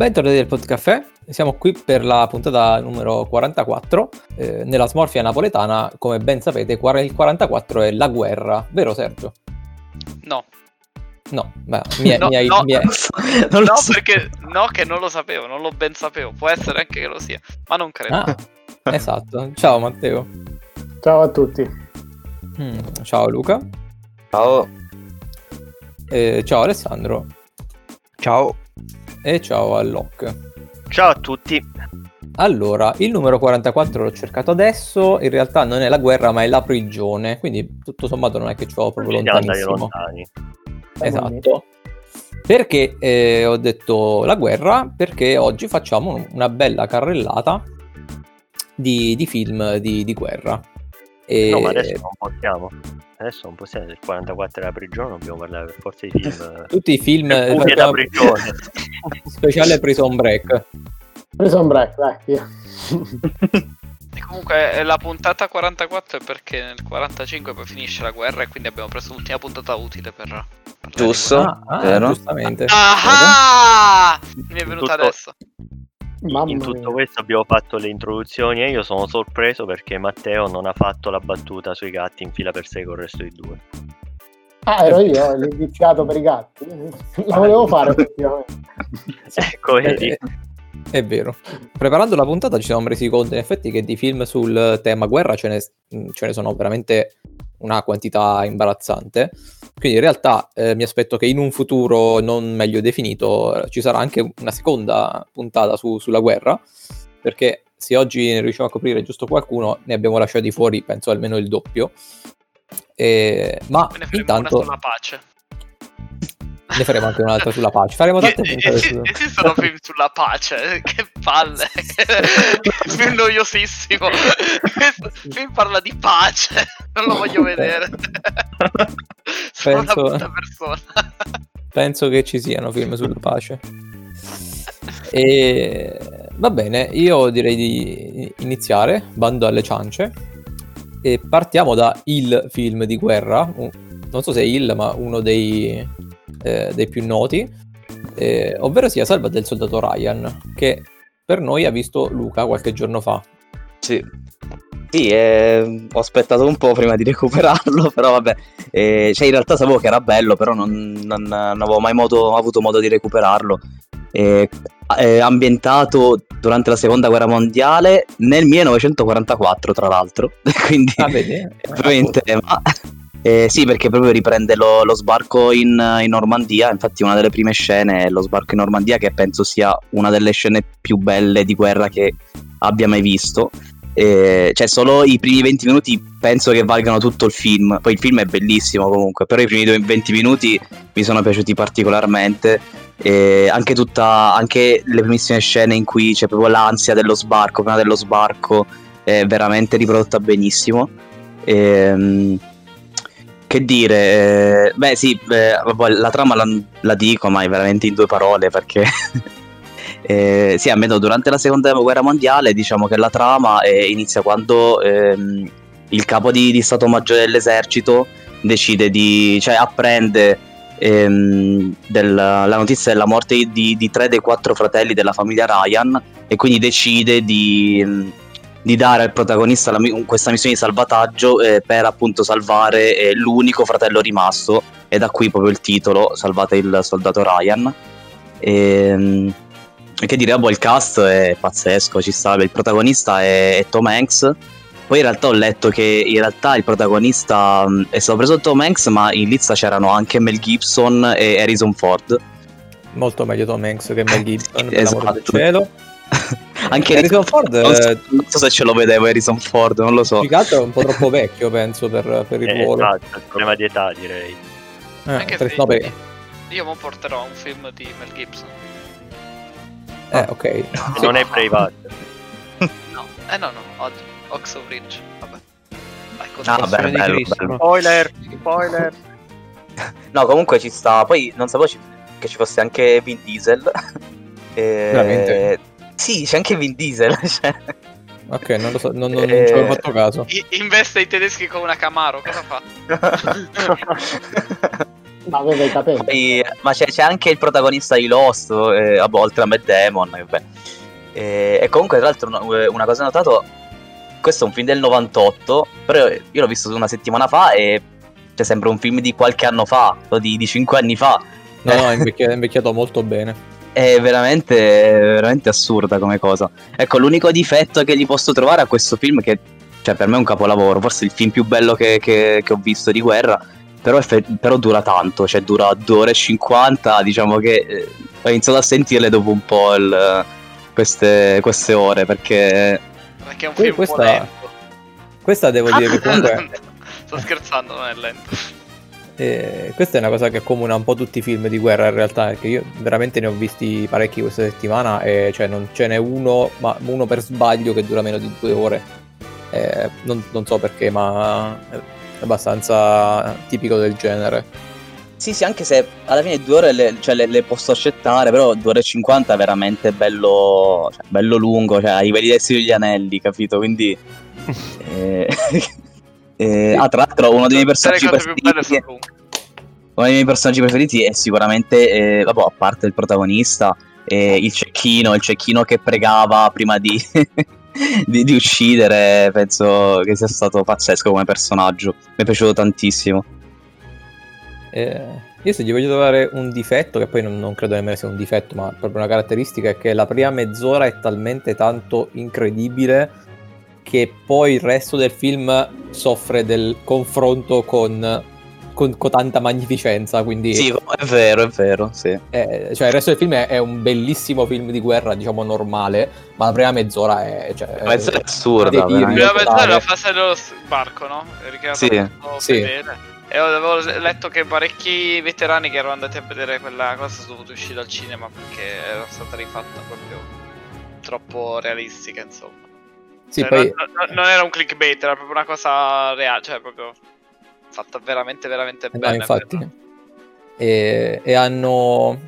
Bentornati al Podcaffè, siamo qui per la puntata numero 44. Eh, nella smorfia napoletana, come ben sapete, il 44 è la guerra, vero Sergio? No. No, beh, mi, no, mi hai, no, mi hai... no so. perché no, che non lo sapevo, non lo ben sapevo. Può essere anche che lo sia, ma non credo. Ah, esatto. Ciao Matteo. Ciao a tutti. Mm, ciao Luca. Ciao. Eh, ciao Alessandro. Ciao. E ciao a Locke. Ciao a tutti. Allora, il numero 44 l'ho cercato adesso, in realtà non è la guerra ma è la prigione, quindi tutto sommato non è che ci vado proprio lontanissimo. lontani. Esatto. Perché eh, ho detto la guerra? Perché oggi facciamo una bella carrellata di, di film di, di guerra. E... No, ma adesso non possiamo. Adesso non possiamo, il 44 è la prigione, dobbiamo parlare per forza di film. Tutti i film... Facciamo... prigione. Speciale Prison Break. Prison Break, dai. E comunque eh, la puntata 44 è perché nel 45 poi finisce la guerra e quindi abbiamo preso l'ultima puntata utile per... Giusto, ah, ah, giustamente. Ah, mi è venuta Tutto... adesso. Mamma in tutto mia. questo abbiamo fatto le introduzioni e io sono sorpreso perché Matteo non ha fatto la battuta sui gatti in fila per sé con il resto dei due. Ah, ero io l'indiziato per i gatti. La volevo fare effettivamente. ecco, vedi. È, è vero. Preparando la puntata ci siamo resi conto in effetti che di film sul tema guerra ce ne, ce ne sono veramente una quantità imbarazzante. Quindi in realtà eh, mi aspetto che in un futuro non meglio definito eh, ci sarà anche una seconda puntata su, sulla guerra, perché se oggi ne riusciamo a coprire giusto qualcuno, ne abbiamo lasciati fuori, penso almeno il doppio. E, ma intanto... Una pace. Ne faremo anche un'altra sulla pace. Faremo tante puntate su... Esistono film sulla pace, che palle. film noiosissimo. Il film parla di pace, non lo voglio vedere. Sono penso... una brutta persona. penso che ci siano film sulla pace. E va bene, io direi di iniziare, bando alle ciance, e partiamo da il film di guerra, non so se è il, ma uno dei, eh, dei più noti, eh, ovvero sia Salva del soldato Ryan, che per noi ha visto Luca qualche giorno fa. Sì, sì, eh, ho aspettato un po' prima di recuperarlo, però vabbè, eh, cioè in realtà sapevo che era bello, però non, non, non avevo mai modo, avuto modo di recuperarlo. Eh, ambientato durante la seconda guerra mondiale nel 1944, tra l'altro, quindi ah, vedi? ovviamente, ma, eh, sì, perché proprio riprende lo, lo sbarco in, in, Normandia. Infatti, una delle prime scene è lo sbarco in Normandia, che penso sia una delle scene più belle di guerra che abbia mai visto. Eh, cioè, solo i primi 20 minuti penso che valgano tutto il film. Poi il film è bellissimo comunque, però i primi 20 minuti mi sono piaciuti particolarmente. Eh, anche, tutta, anche le primissime scene in cui c'è proprio l'ansia dello sbarco, prima dello sbarco, è veramente riprodotta benissimo. Eh, che dire, eh, beh sì, eh, la trama la, la, dico, ma è veramente in due parole perché eh, sì, almeno durante la seconda guerra mondiale diciamo che la trama eh, inizia quando ehm, il capo di, di, Stato Maggiore dell'esercito decide di, cioè apprende ehm, del, la notizia della morte di, di, tre dei quattro fratelli della famiglia Ryan e quindi decide di, di dare al protagonista la, questa missione di salvataggio eh, per appunto salvare eh, l'unico fratello rimasto e da qui proprio il titolo Salvate il soldato Ryan e, ehm, che dire, boh, il cast è pazzesco, ci sta, il protagonista è, è, Tom Hanks. Poi in realtà ho letto che in realtà il protagonista mm, è stato preso Tom Hanks, ma in lista c'erano anche Mel Gibson e Harrison Ford. Molto meglio Tom Hanks che Mel Gibson, per esatto. del cielo. anche Harrison Ford non so, non so, se ce lo vedevo Harrison Ford non lo so più è un po' troppo vecchio penso per, per il eh, ruolo esatto, il problema di età direi eh, anche per, no, perché... io mi porterò un film di Mel Gibson eh, ok. Sì. Non è Braveheart. no, eh no, no, oggi. Ox of Ridge. Vabbè. Vai, ah, beh, bello, bello. Spoiler, spoiler. no, comunque ci sta. Poi non sapevo che ci fosse anche Vin Diesel. e... Veramente? Sì, c'è anche Vin Diesel. Cioè... Ok, non lo so, non, non, non ci avevo fatto caso. I- investe i tedeschi con una Camaro, cosa fa? Ma aveva i capelli. Poi- ma c'è, c'è anche il protagonista di Lost, eh, vabbè, oltre a Matt Damon. eh, vabbè. E, e comunque, tra l'altro, una, una cosa notato: questo è un film del 98, però io l'ho visto una settimana fa e c'è sembra un film di qualche anno fa, o di, di 5 anni fa. No, no, è invecchiato, è invecchiato molto bene. È veramente, veramente assurda come cosa. Ecco, l'unico difetto che gli posso trovare a questo film, che cioè, per me è un capolavoro, forse il film più bello che, che- che ho visto di guerra, però, effe- però dura tanto, cioè dura 2 ore e 50, diciamo che eh, ho iniziato a sentirle dopo un po' il- queste, queste ore, perché Perché è un film questa- un. Questa devo dire che comunque Sto scherzando, non è lento. Eh, questa è una cosa che accomuna un po' tutti i film di guerra in realtà, perché io veramente ne ho visti parecchi questa settimana e cioè non ce n'è uno, ma uno per sbaglio che dura meno di due ore. Eh, non, non so perché, ma è abbastanza tipico del genere. Sì, sì, anche se alla fine due ore le, cioè, le- le posso accettare, però due ore e 50 è veramente bello, cioè, bello lungo, cioè ai livelli Signore degli Anelli, capito? Quindi... eh, eh, ah, tra l'altro uno dei miei personaggi preferiti, lunghe. uno dei miei personaggi preferiti è sicuramente, eh, vabbè, a parte il protagonista, eh, il cecchino, il cecchino che pregava prima di, di, di uccidere, penso che sia stato pazzesco come personaggio, mi è piaciuto tantissimo. Eh, io se gli voglio trovare un difetto, che poi non, non credo nemmeno sia un difetto, ma proprio una caratteristica, è che la prima mezz'ora è talmente tanto incredibile che poi il resto del film soffre del confronto con, con- con tanta magnificenza. Quindi, Sì, è vero, è vero, sì. eh, cioè, il resto del film è, è un bellissimo film di guerra, diciamo normale, ma la prima mezz'ora è. Cioè, La mezz'ora è assurda, tiri veramente. Prima mezz'ora totale. la fase dello sbarco, no? È Sì. Sì. fedele. E avevo letto che parecchi veterani che erano andati a vedere quella cosa sono dovuti uscire dal cinema perché era stata rifatta proprio troppo realistica, insomma. Sì, Cioè, poi, non, non- non era un clickbait, era proprio una cosa reale, cioè proprio fatta veramente, veramente Eh, No, bene. infatti. E, e hanno.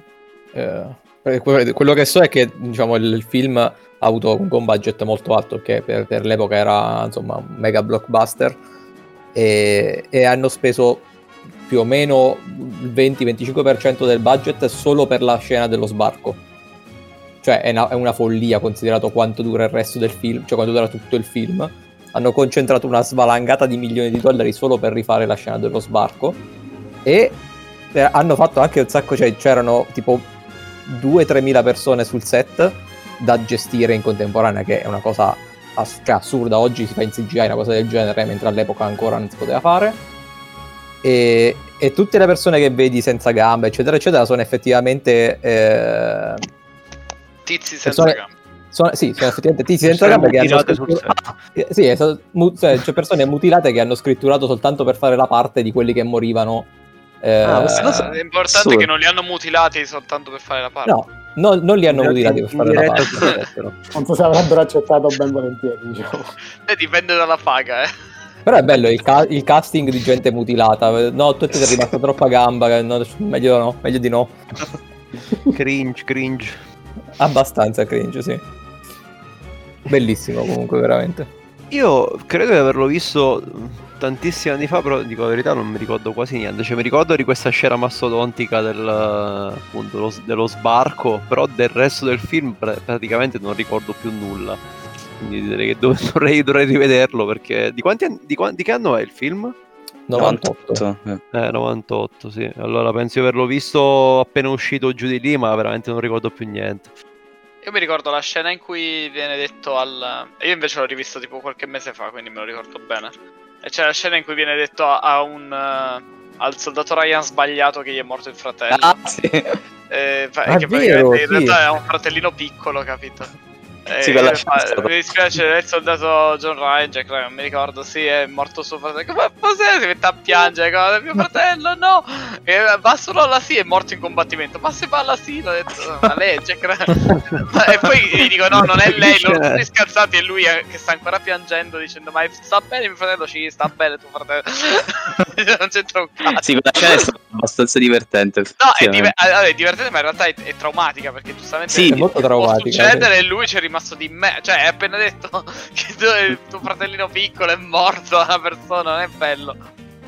eh, que- que- quello che so è che diciamo, il, il film ha avuto comunque un budget molto alto, che per, per l'epoca era insomma un mega blockbuster. E, e hanno speso più o meno il 20-25% del budget solo per la scena dello sbarco. Cioè è una, è una follia considerato quanto dura il resto del film, cioè quanto dura tutto il film. Hanno concentrato una svalangata di milioni di dollari solo per rifare la scena dello sbarco. E eh, hanno fatto anche un sacco, cioè c'erano tipo 2-3 mila persone sul set da gestire in contemporanea, che è una cosa ass- cioè, assurda. Oggi si fa in CGI una cosa del genere, mentre all'epoca ancora non si poteva fare. E, e tutte le persone che vedi senza gambe, eccetera, eccetera, sono effettivamente. eh, Tizi senza persone- gambe. sono, sì, sono effettivamente tizi senza gambe che hanno scrittura- eh, Sì, è stato- mu- cioè, c'è persone mutilate che hanno scritturato soltanto per fare la parte di quelli che morivano. eh, Ah, cosa- L'importante assurdo. è che non li hanno mutilati soltanto per fare la parte. No, no, non li hanno mutilati per fare la parte. Non so se avrebbero accettato ben volentieri, diciamo. Eh, dipende dalla paga, eh. Però è bello il, ca- il casting di gente mutilata. No, tu ti è rimasta troppa gamba. no, meglio no, meglio di no. Cringe, cringe. Abbastanza cringe, sì. Bellissimo comunque, veramente. Io credo di averlo visto tantissimi anni fa, però dico la verità non mi ricordo quasi niente. Cioè mi ricordo di questa scena mastodontica del, appunto, dello, dello sbarco, però del resto del film pra- praticamente non ricordo più nulla. Quindi direi che dov- dovrei, dovrei rivederlo perché... Di, anni, di, di che anno è il film? 98. eh. Eh, 98, sì. Allora penso di averlo visto appena uscito giù di lì, ma veramente non ricordo più niente. Io mi ricordo la scena in cui viene detto al... Io invece l'ho rivisto tipo qualche mese fa, quindi me lo ricordo bene. E c'è la scena in cui viene detto a, a un... eh, al soldato Ryan sbagliato che gli è morto il fratello. Ah, sì. Eh, Ah, che vero, praticamente in sì. realtà è un fratellino piccolo, capito? Sì, Eh, quella fa- è stata- mi dispiace, è il soldato John Ryan, Jack Ryan, non mi ricordo, sì, è morto suo fratello. Ma cos'è? Si mette a piangere, cosa? mio fratello, no! E va solo alla sì, è morto in combattimento. Ma se va alla sì, l'ho detto, ma lei è Jack Ryan. E poi gli dico, no, non è lei, loro tutti scazzati e lui è- che sta ancora piangendo dicendo, ma sta bene mio fratello? Sì, sta bene tuo fratello. non c'entra un cazzo. Sì, quella scena è stata abbastanza divertente. No, è, diver- allora, è divertente, ma in realtà è, è traumatica perché giustamente Sì, È molto può traumatica. succedere e lui ci è rimasto di me. Cioè, hai appena detto che tu- il tuo fratellino piccolo è morto, una persona, non è bello.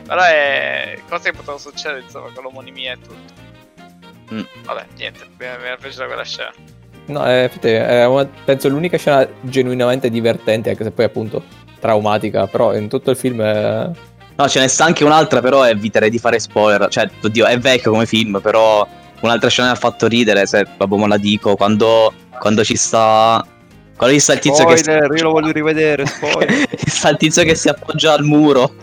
Però è cose che potevano succedere insomma con l'omonimia e tutto. Mm. Vabbè, niente, mi era piaciuta quella scena. No, eh, effettivamente, è una- penso l'unica scena genuinamente divertente, anche se poi appunto traumatica, però in tutto il film è... No, ce ne sta anche un'altra, però eviterei di fare spoiler. Cioè, oddio, è vecchio come film, però un'altra scena mi ha fatto ridere, se vabbè, me la dico, quando, quando ci sta... Quando ci sta il tizio che... Spoiler, io lo voglio rivedere, spoiler. sta il tizio che si appoggia al muro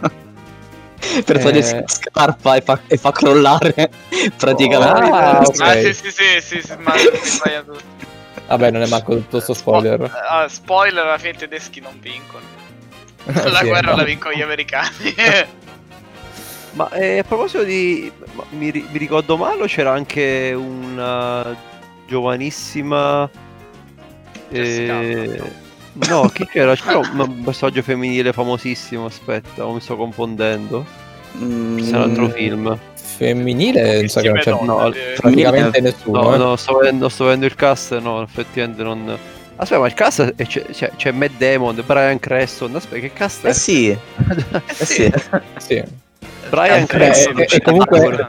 per Eh. togliersi la scarpa e fa, e fa crollare praticamente. Ah, ok. Ah, sì, sì, sì, sì, sì, ma sbaglia tutto. Vabbè, non è manco tutto sto spoiler. Ah, spoiler, alla fine i tedeschi non vincono. La Sì, guerra no. la vincono gli americani. Ma eh, a proposito di... mi, ri- mi ricordo male c'era anche una giovanissima... eh, no, chi c'era? C'era un personaggio femminile famosissimo, aspetta, o mi sto confondendo. Mm, C'è un altro film. Femminile, non so che non c'è no, praticamente nessuno. No, eh. no, sto vedendo, sto vedendo il cast, no, effettivamente non... Aspetta, ma il cast è- c'è, c'è, c'è Matt Damon, Brian Creston, aspetta, che cast è? Eh sì, eh sì. Sì. Brian Eh, Creston. e- e comunque-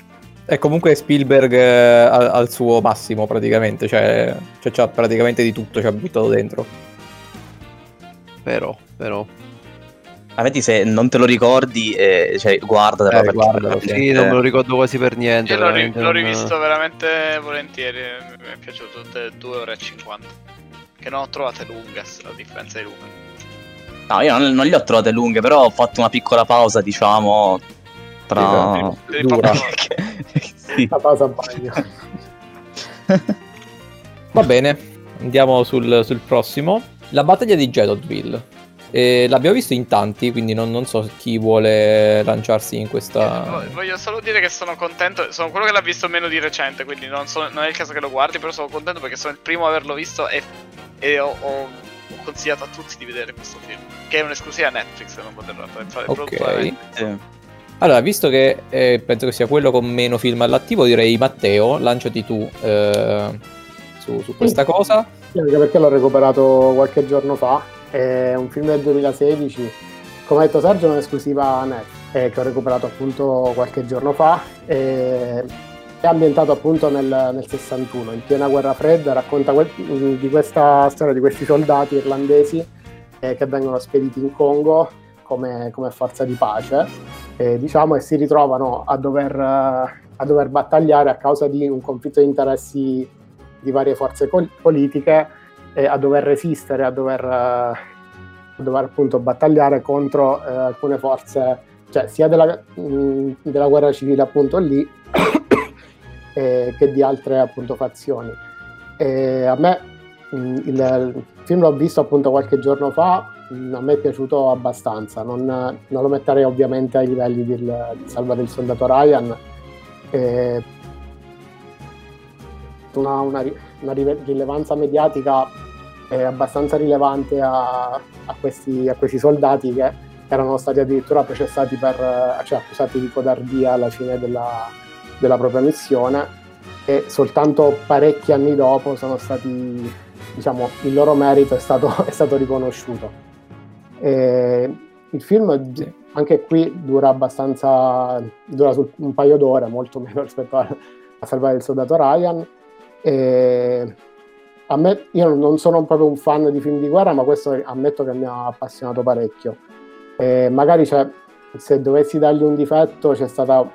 È comunque Spielberg eh, al, al suo massimo praticamente, cioè, cioè c'ha praticamente di tutto, ci ha buttato dentro. Però, però. Vedi, se non te lo ricordi, eh, cioè, guardatelo. Eh, perché guardalo, sì. Sì, non me lo ricordo quasi per niente. L'ho, ri- l'ho rivisto veramente volentieri, mi è piaciuto tutte 2 ore e 50. Che non ho trovate lunghe, a differenza di lunghe. No, io non, non le ho trovate lunghe, però ho fatto una piccola pausa, diciamo, tra... Il Dura. sì. La pausa bagno. Va bene, andiamo sul, sul prossimo. La battaglia di Jedodville. Eh, l'abbiamo visto in tanti, quindi non, non so chi vuole lanciarsi in Eh, questa... vo- Voglio solo dire che sono contento, sono quello che l'ha visto meno di recente, quindi non, so- non è il caso che lo guardi, però sono contento perché sono il primo a averlo visto e, e ho, ho- ho consigliato a tutti di vedere questo film, che è un'esclusiva Netflix, non potrò fare Ok. prodotto da Netflix. Sì. Allora, visto che eh, penso che sia quello con meno film all'attivo, direi Matteo, lanciati tu eh, su, su questa cosa. Sì, anche perché l'ho recuperato qualche giorno fa. È un film del 2016. Come ha detto Sergio, è un'esclusiva net eh, che ho recuperato appunto qualche giorno fa. È ambientato appunto nel, nel 61, in piena guerra fredda. Racconta quel- di questa storia di questi soldati irlandesi eh, che vengono spediti in Congo come, come forza di pace, eh, diciamo, e si ritrovano a dover, eh, a dover battagliare a causa di un conflitto di interessi di varie forze col- politiche e a dover resistere, a dover, eh, a dover appunto battagliare contro eh, alcune forze, cioè sia della, mh, della guerra civile appunto lì eh, che di altre appunto fazioni. E a me mh, il, il film l'ho visto appunto qualche giorno fa, a me è piaciuto abbastanza, non, non lo metterei ovviamente ai livelli del, di Salvare il soldato Ryan. eh, una, una una rilevanza mediatica eh, abbastanza rilevante a, a questi, a questi soldati che erano stati addirittura processati per, eh, cioè accusati di codardia alla fine della, della propria missione e soltanto parecchi anni dopo sono stati, diciamo, il loro merito è stato, è stato riconosciuto. E il film Sì. anche qui dura abbastanza, dura un paio d'ore, molto meno rispetto a, a Salvare il soldato Ryan. E a me, io non sono proprio un fan di film di guerra, ma questo ammetto che mi ha appassionato parecchio. E magari c'è- se dovessi dargli un difetto, c'è stata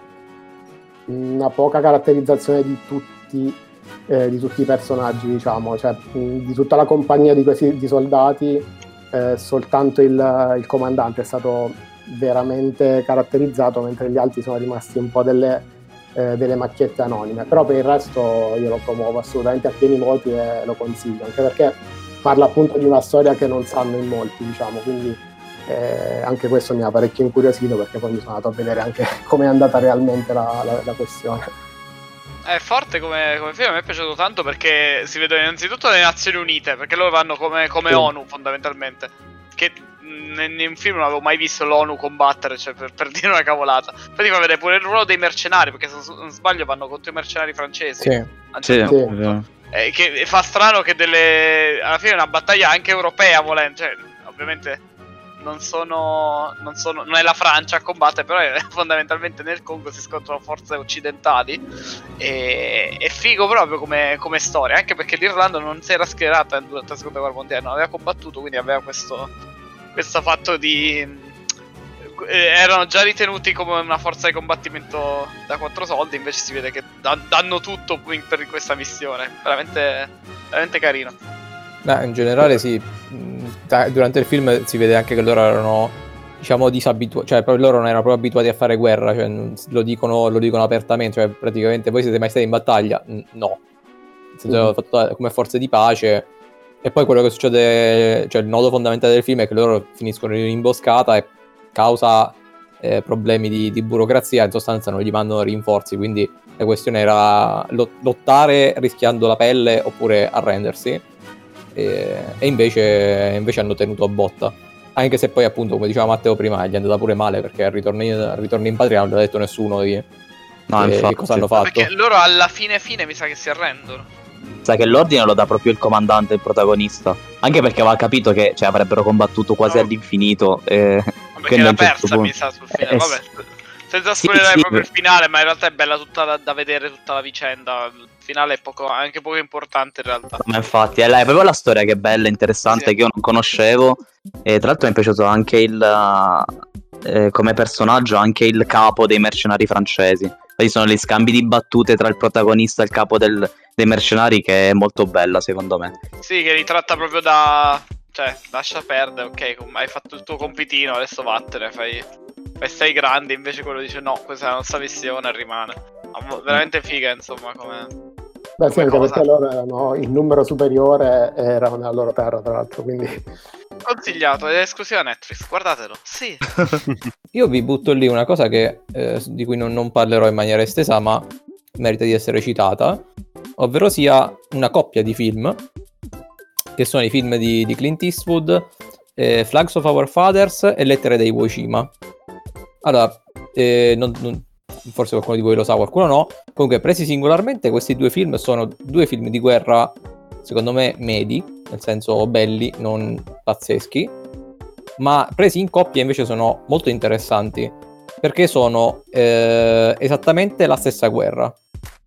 una poca caratterizzazione di tutti, eh, di tutti i personaggi, diciamo, cioè di tutta la compagnia di questi di soldati, eh, soltanto il, il comandante è stato veramente caratterizzato, mentre gli altri sono rimasti un po' delle, eh, delle macchiette anonime. Però per il resto io lo promuovo assolutamente a pieni voti e lo consiglio, anche perché parla appunto di una storia che non sanno in molti, diciamo, quindi eh, anche questo mi ha parecchio incuriosito perché poi mi sono andato a vedere anche come è andata realmente la, la- la questione. È forte come, come film, a me è piaciuto tanto perché si vede innanzitutto le Nazioni Unite, perché loro vanno come, come Sì. ONU fondamentalmente. Che in un film non avevo mai visto l'ONU combattere, cioè per, per dire una cavolata. Poi ti fa vedere pure il ruolo dei mercenari, perché se non sbaglio vanno contro i mercenari francesi. Sì. un Sì, certo Sì. Eh, che fa strano che delle... alla fine è una battaglia anche europea volendo, cioè ovviamente non sono, non sono. Non è la Francia a combattere, però è, fondamentalmente nel Congo si scontrano forze occidentali. E è figo proprio come, come storia. Anche perché l'Irlanda non si era schierata durante la seconda guerra mondiale, non aveva combattuto, quindi aveva questo, questo fatto di. eh, erano già ritenuti come una forza di combattimento da quattro soldi, invece si vede che da- danno tutto per questa missione. Veramente, veramente carino. Beh, in generale sì, durante il film si vede anche che loro erano, diciamo, disabituati, cioè proprio loro non erano proprio abituati a fare guerra, cioè, lo, dicono, lo dicono apertamente, cioè praticamente voi siete mai stati in battaglia? No. Hanno fatto come forze di pace e poi quello che succede, cioè il nodo fondamentale del film è che loro finiscono in imboscata e causa eh, problemi di, di burocrazia, in sostanza non gli mandano rinforzi, quindi la questione era lo- lottare rischiando la pelle oppure arrendersi e, e invece, invece hanno tenuto a botta. Anche se poi, appunto, come diceva Matteo prima, gli è andata pure male perché al ritorno in, al ritorno in patria non gli ha detto nessuno di, No, di- di infatti. cosa hanno fatto. Perché loro alla fine fine mi sa che si arrendono. Sa che l'ordine lo dà proprio il comandante, il protagonista. Anche perché va capito che cioè, avrebbero combattuto quasi No. all'infinito. eh, Perché quindi a era un certo persa, punto- mi sa, sul finale. Eh, Vabbè, senza sì, spoilerare sì, proprio il finale, ma in realtà è bella tutta da, da vedere tutta la vicenda. Finale è poco, anche poco importante in realtà. Ma infatti, è, la- è proprio la storia che è bella, interessante, Sì. che io non conoscevo. E tra l'altro mi è piaciuto anche il. eh, come personaggio, anche il capo dei mercenari francesi. Ci sono gli scambi di battute tra il protagonista e il capo del- dei mercenari, che è molto bella, secondo me. Sì, che li tratta proprio da. Cioè, lascia perdere, ok, hai fatto il tuo compitino, adesso vattene, fai. Fai sei grandi, invece quello dice no, questa è la nostra missione, rimane. Veramente figa, insomma, come. Beh, sì, anche cosa. perché loro erano in numero superiore e erano nella loro terra, tra l'altro, quindi Consigliato, è esclusiva Netflix, guardatelo. Sì. Io vi butto lì una cosa che, eh, di cui non, non parlerò in maniera estesa, ma merita di essere citata, ovvero sia una coppia di film, che sono i film di, di Clint Eastwood, eh, Flags of Our Fathers e Lettere dei Iwo Jima. Allora, eh, non- non- forse qualcuno di voi lo sa, qualcuno no. Comunque, presi singolarmente, questi due film sono due film di guerra, secondo me, medi, nel senso belli, non pazzeschi ma presi in coppia invece sono molto interessanti perché sono eh, esattamente la stessa guerra.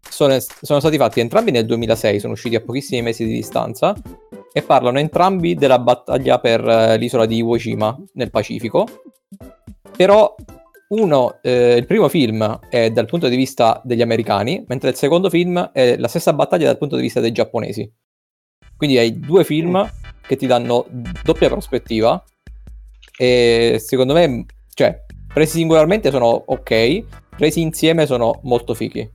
Sono, sono stati fatti entrambi nel 2006, sono usciti a pochissimi mesi di distanza e parlano entrambi della battaglia per eh, l'isola di Iwo Jima nel Pacifico. Però uno, eh, il primo film è dal punto di vista degli americani, mentre il secondo film è la stessa battaglia dal punto di vista dei giapponesi. Quindi hai due film che ti danno doppia prospettiva e secondo me, cioè, presi singolarmente sono ok, presi insieme sono molto fighi.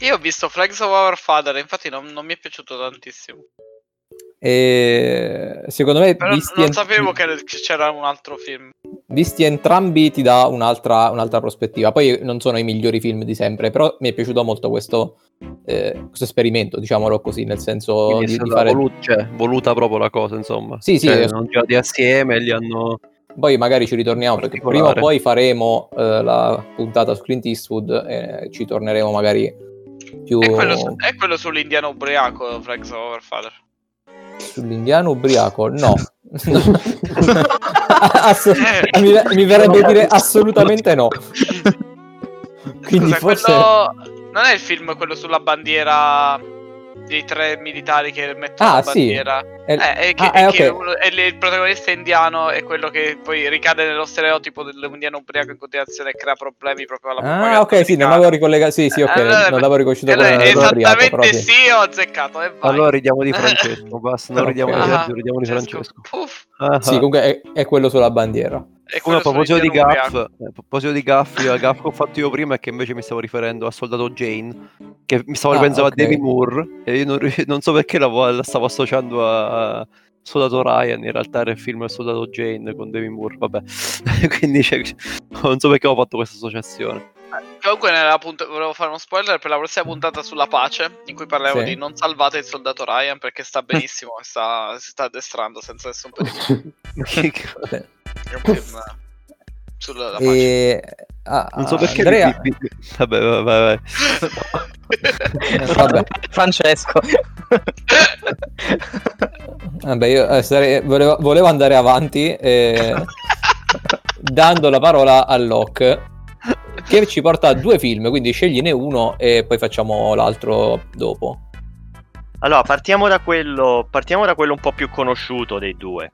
Io ho visto Flags of Our Father, infatti non, non mi è piaciuto tantissimo. E secondo me, Però non sapevo che c'era un altro film. Visti entrambi, ti dà un'altra, un'altra prospettiva. Poi non sono i migliori film di sempre, però mi è piaciuto molto questo, eh, questo esperimento, diciamolo così, nel senso Quindi è di, di fare. volu- cioè, voluta proprio la cosa, insomma. Sì, sì, Cioè, sono girati assieme li hanno... Poi magari ci ritorniamo perché prima o poi faremo eh, la puntata su Clint Eastwood e ci torneremo magari più È quello, su- è quello sull'indiano ubriaco, Flags of Our Father. sull'indiano ubriaco. No. Ass- mi, mi verrebbe dire assolutamente no. Quindi Scusa, forse... quello... Non è il film quello sulla bandiera dei tre militari che mettono Ah, la sì. bandiera? è- Eh, è che, ah, è eh, che ok. uno- il protagonista indiano è quello che poi ricade nello stereotipo dell'indiano ubriaco in continuazione e crea problemi proprio alla propaganda Ah, ok, sì, non l'avevo ricollegato. Sì, sì, ok, Allora, non l'avevo riconosciuto allora, come ubriaco, esattamente però sì. sì, ho azzeccato. E vai. Allora ridiamo di Francesco, basta, non Ok. ridiamo di Ah, Sergio, ridiamo di Francesco. Francesco. Puff. Ah, Sì, comunque è, è quello sulla bandiera. E Come a proposito di gaff, eh, a proposito di gaff, la gaff che ho fatto io prima è che invece mi stavo riferendo a Soldato Jane, che mi stavo Ah, ripensando ok. a Demi Moore e io non, non so perché la, la stavo associando a, Soldato Ryan, in realtà era il film del Soldato Jane con Demi Moore, vabbè, quindi c'è- non so perché ho fatto questa associazione. Comunque, nella punt- volevo fare uno spoiler per la prossima puntata sulla pace, in cui parliamo Sì. di non salvate il soldato Ryan perché sta benissimo sta, si sta addestrando senza nessun pericolo. Un film sulla. E Ah, Non so perché. Andrea, vi- Vabbè, vai, vai, eh, vabbè. Francesco. Vabbè, io eh, sarei- volevo, volevo andare avanti eh, dando la parola a Locke che ci porta a due film, quindi scegliene uno e poi facciamo l'altro dopo. Allora, partiamo da, quello, partiamo da quello un po' più conosciuto dei due.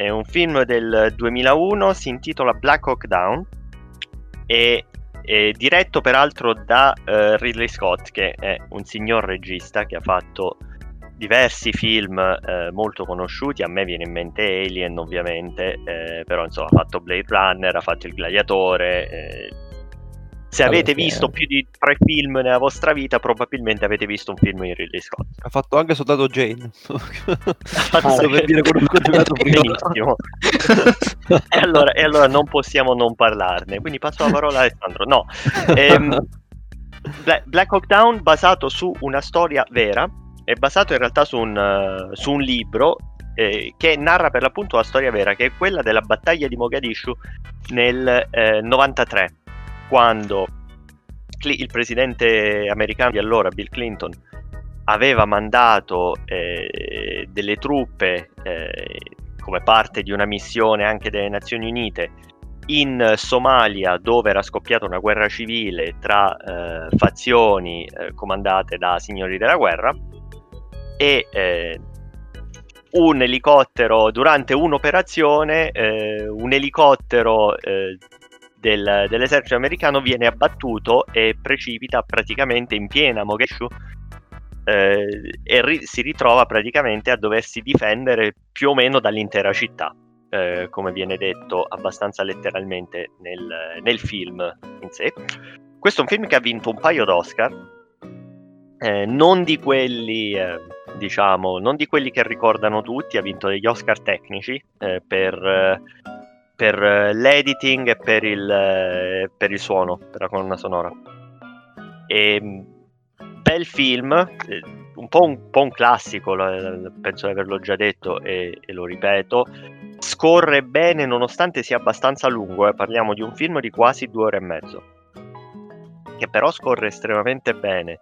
È un film del 2001, si intitola Black Hawk Down e è diretto peraltro da eh, Ridley Scott, che è un signor regista che ha fatto diversi film eh, molto conosciuti. A me viene in mente Alien, ovviamente, eh, però insomma ha fatto Blade Runner, ha fatto Il Gladiatore. eh. Se avete visto eh. più di tre film nella vostra vita, probabilmente avete visto un film di Ridley Scott. Ha fatto anche soldato Jane. Ah, per dire quello che ho giocato. Benissimo. e, allora, e allora non possiamo non parlarne. Quindi passo la parola a Alessandro. No. Ehm, Bla- Black Hawk Down basato su una storia vera, è basato in realtà su un, eh, su un libro eh, che narra per l'appunto la storia vera, che è quella della battaglia di Mogadishu nel eh, 93, quando il presidente americano di allora, Bill Clinton, aveva mandato eh, delle truppe eh, come parte di una missione anche delle Nazioni Unite in Somalia dove era scoppiata una guerra civile tra eh, fazioni eh, comandate da signori della guerra e eh, un elicottero durante un'operazione eh, un elicottero del- dell'esercito americano viene abbattuto e precipita praticamente in piena Mogadishu eh, e ri- si ritrova praticamente a doversi difendere più o meno dall'intera città, eh, come viene detto abbastanza letteralmente nel, nel film in sé. Questo è un film che ha vinto un paio d'Oscar, eh, non di quelli, eh, diciamo, non di quelli che ricordano tutti, ha vinto degli Oscar tecnici eh, per, per eh, l'editing e per il, eh, per il suono, per la colonna sonora. E, bel film, eh, un po' un, po' un classico, penso di averlo già detto e, e lo ripeto. Scorre bene nonostante sia abbastanza lungo, eh, parliamo di un film di quasi due ore e mezzo, che però scorre estremamente bene.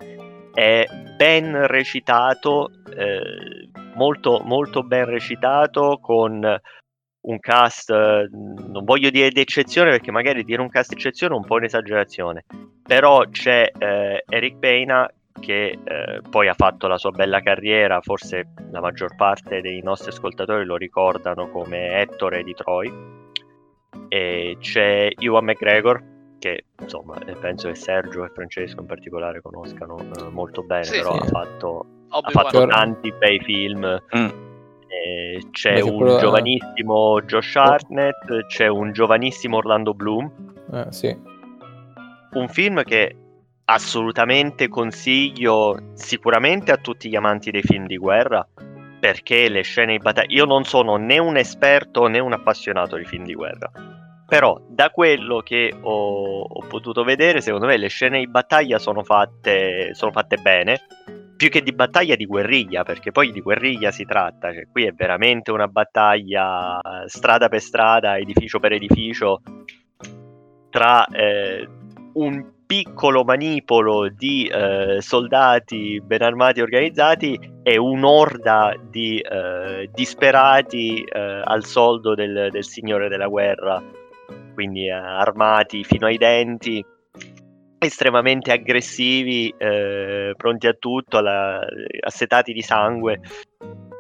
È ben recitato, eh, molto, molto ben recitato, con un cast, eh, non voglio dire d'eccezione perché magari dire un cast d'eccezione è un po' un'esagerazione, però c'è eh, Eric Pena che eh, poi ha fatto la sua bella carriera, forse la maggior parte dei nostri ascoltatori lo ricordano come Ettore di Troy, e c'è Ewan McGregor che insomma eh, penso che Sergio e Francesco in particolare conoscano eh, molto bene, Sì, però sì. ha fatto, ha fatto tanti bei film. Mm. Eh, c'è un quello- Oh. giovanissimo Josh Hartnett, c'è un giovanissimo Orlando Bloom, Eh, sì. un film che assolutamente consiglio sicuramente a tutti gli amanti dei film di guerra perché le scene di battaglia io non sono né un esperto né un appassionato di film di guerra però da quello che ho, ho potuto vedere secondo me le scene di battaglia sono fatte, sono fatte bene più che di battaglia di guerriglia perché poi di guerriglia si tratta cioè qui è veramente una battaglia strada per strada edificio per edificio tra eh, un piccolo manipolo di eh, soldati ben armati e organizzati e un'orda di eh, disperati eh, al soldo del, del signore della guerra, quindi eh, armati fino ai denti, estremamente aggressivi, eh, pronti a tutto, alla- assetati di sangue.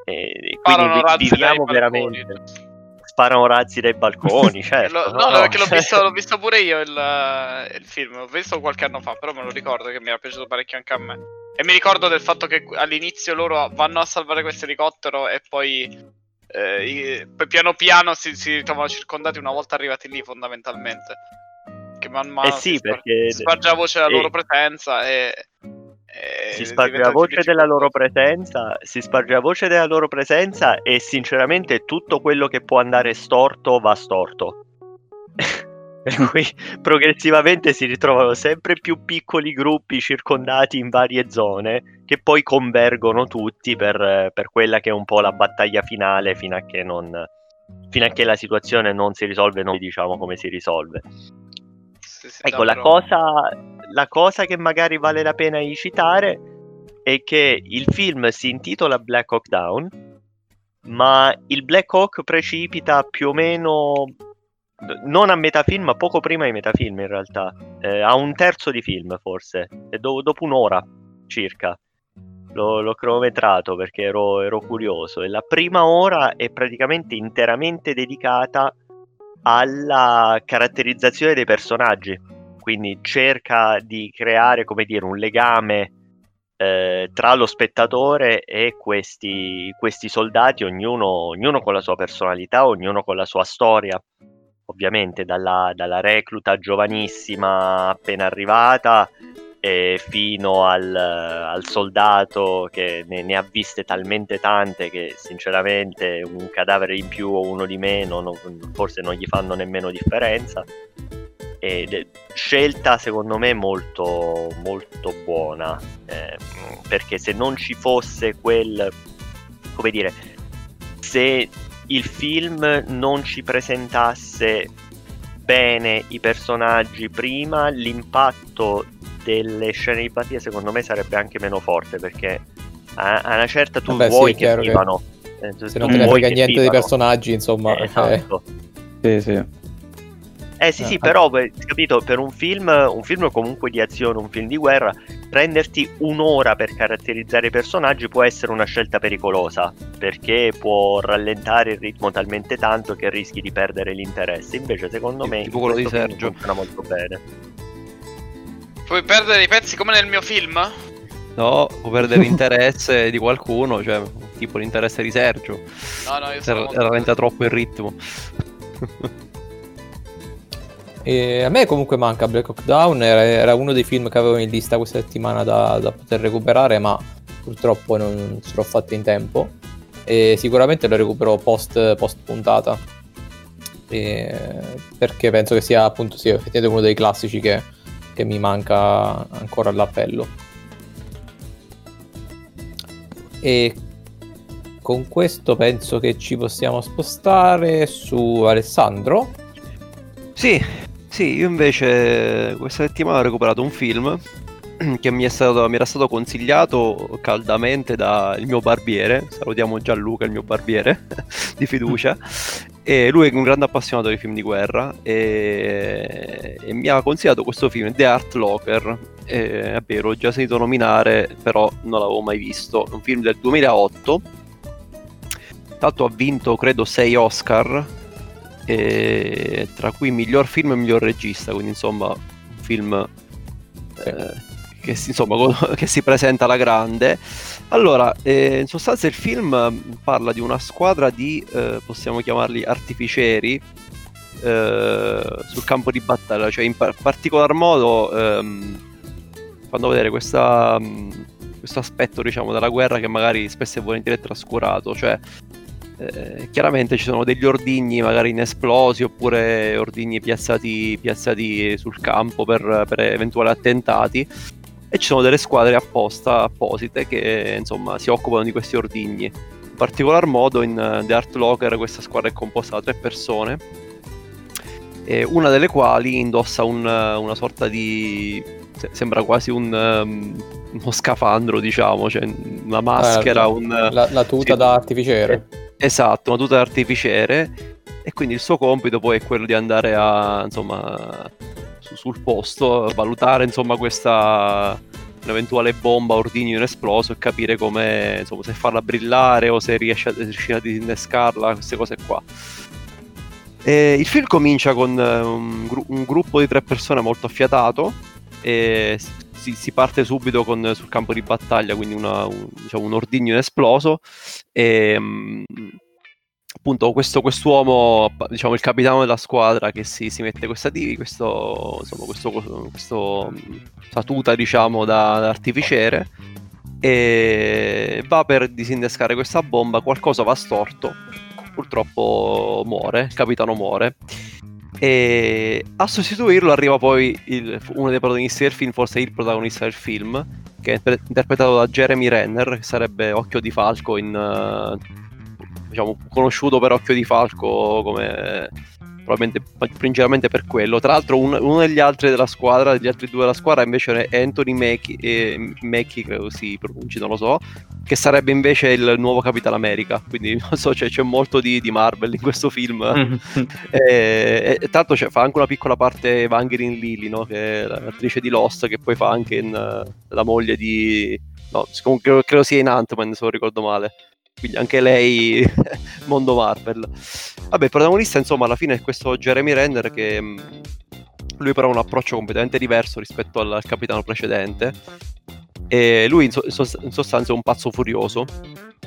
E quindi vi- viviamo balconi. veramente. Sparano razzi dai balconi, certo. Lo- no, no, perché l'ho visto, l'ho visto pure io il, eh, il film, l'ho visto qualche anno fa, però me lo ricordo che mi era piaciuto parecchio anche a me. E mi ricordo del fatto che all'inizio loro vanno a salvare questo elicottero e poi, eh, piano piano si, si ritrovano circondati una volta arrivati lì fondamentalmente. Che man mano Eh sì, si, spar- perché- si sparge la voce della eh. loro presenza e... e si sparge la voce della loro presenza, si sparge la voce della loro presenza e sinceramente tutto quello che può andare storto va storto. per cui progressivamente si ritrovano sempre più piccoli gruppi circondati in varie zone che poi convergono tutti per, per quella che è un po' la battaglia finale fino a che non fino a che la situazione non si risolve, non diciamo come si risolve. Sì, sì, Ecco, la cosa, la cosa che magari vale la pena di citare è che il film si intitola Black Hawk Down, ma il Black Hawk precipita più o meno non a metà film, ma poco prima di metà film in realtà, eh, a un terzo di film forse, do- dopo un'ora circa. L'ho, l'ho cronometrato perché ero, ero curioso. E la prima ora è praticamente interamente dedicata alla caratterizzazione dei personaggi. Quindi cerca di creare, come dire, un legame eh, tra lo spettatore e questi, questi soldati, ognuno, ognuno con la sua personalità, ognuno con la sua storia. Ovviamente dalla, dalla recluta giovanissima appena arrivata eh, fino al, al soldato che ne, ne ha viste talmente tante che sinceramente un cadavere in più o uno di meno non- forse non gli fanno nemmeno differenza. Ed scelta secondo me molto, molto buona eh, perché se non ci fosse quel come dire se il film non ci presentasse bene i personaggi prima l'impatto delle scene di battaglia secondo me sarebbe anche meno forte perché a, a una certa tu Vabbè, sì, vuoi è che chiaro che vivano Eh, tu- Se non te ne frega niente dei vivano. personaggi, insomma, Eh, eh, esatto. Sì, sì. Eh sì, sì, Eh, però beh, capito, per un film, un film comunque di azione, un film di guerra, prenderti un'ora per caratterizzare i personaggi può essere una scelta pericolosa, perché può rallentare il ritmo talmente tanto che rischi di perdere l'interesse. Invece, secondo Tipo me, in quello di Sergio. funziona molto bene. Puoi perdere i pezzi come nel mio film? No, può perdere l'interesse di qualcuno, cioè tipo l'interesse di Sergio. No, no, io sono rallenta troppo il ritmo. E a me comunque manca Black Hawk Down, era, era uno dei film che avevo in lista questa settimana da, da poter recuperare, ma purtroppo non ce l'ho fatto in tempo. E sicuramente lo recupero post, post puntata. E- perché penso che sia appunto sia effettivamente uno dei classici che, che mi manca ancora all'appello. E con questo penso che ci possiamo spostare su Alessandro. Sì, sì, io invece questa settimana ho recuperato un film che mi, stato, mi era stato consigliato caldamente dal mio barbiere, salutiamo Gianluca, il mio barbiere di fiducia, e lui è un grande appassionato di film di guerra e, e mi ha consigliato questo film, The Art Locker, e, è vero, ho già sentito nominare, però non l'avevo mai visto, è un film del 2008, tra l'altro ha vinto credo 6 Oscar, e tra cui miglior film e miglior regista, quindi insomma un film eh, che, insomma, che si presenta alla grande. Allora, eh, in sostanza il film mm, parla di una squadra di, eh, possiamo chiamarli artificieri, eh, sul campo di battaglia, cioè in par- particolar modo ehm, fanno vedere questa, mm, questo aspetto diciamo della guerra che magari spesso e volentieri è trascurato, cioè eh, chiaramente ci sono degli ordigni magari inesplosi oppure ordigni piazzati, piazzati sul campo per, per eventuali attentati e ci sono delle squadre apposta, apposite che insomma si occupano di questi ordigni. In particolar modo in eh, The Art Locker questa squadra è composta da tre persone, e una delle quali indossa un, eh, una sorta di... se- sembra quasi un, ehm, uno scafandro diciamo, cioè una maschera, Eh, un... La, la tuta sì. da artificiere. Esatto, una tuta d'artificiere e quindi il suo compito poi è quello di andare a, insomma, su- sul posto, valutare insomma questa un'eventuale bomba ordigno inesploso e capire come, insomma, se farla brillare o se riesce a, se riuscire a disinnescarla, queste cose qua. E il film comincia con eh, un, gru- un gruppo di tre persone molto affiatato e si, si parte subito con, sul campo di battaglia, quindi una- un, diciamo, un ordigno inesploso e mm, appunto questo quest'uomo diciamo il capitano della squadra che si, si mette questa questo insomma questo, questo mm, questa tuta diciamo da, da artificiere e va per disinnescare questa bomba qualcosa va storto purtroppo muore il capitano muore e a sostituirlo arriva poi il- uno dei protagonisti del film forse il protagonista del film che è inter- interpretato da Jeremy Renner che sarebbe Occhio di Falco in eh, diciamo conosciuto per Occhio di Falco come probabilmente principalmente per quello. Tra l'altro un, uno degli altri della squadra, degli altri due della squadra invece è Anthony Mackie, eh, Mackie credo si pronunci, non lo so, che sarebbe invece il nuovo Capitan America, quindi non so, cioè, c'è molto di, di, Marvel in questo film. e, e, l'altro cioè, fa anche una piccola parte Evangeline Lilly, no? che è l'attrice di Lost, che poi fa anche in, uh, la moglie di... No, comunque credo sia in Ant-Man, se non ricordo male quindi anche lei mondo Marvel. Vabbè, il protagonista insomma alla fine è questo Jeremy Renner che mm, lui però ha un approccio completamente diverso rispetto al, al capitano precedente. E lui in, so- in, sostanza è un pazzo furioso.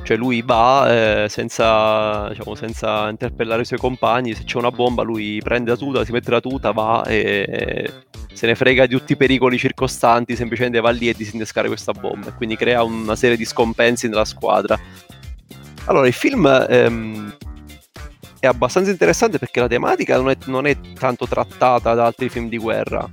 Cioè lui va eh, senza, diciamo, senza interpellare i suoi compagni. Se c'è una bomba lui prende la tuta si mette la tuta va e se ne frega di tutti i pericoli circostanti semplicemente va lì e disinnescare questa bomba. E quindi crea una serie di scompensi nella squadra allora, il film ehm, è abbastanza interessante perché la tematica non è, non è tanto trattata da altri film di guerra.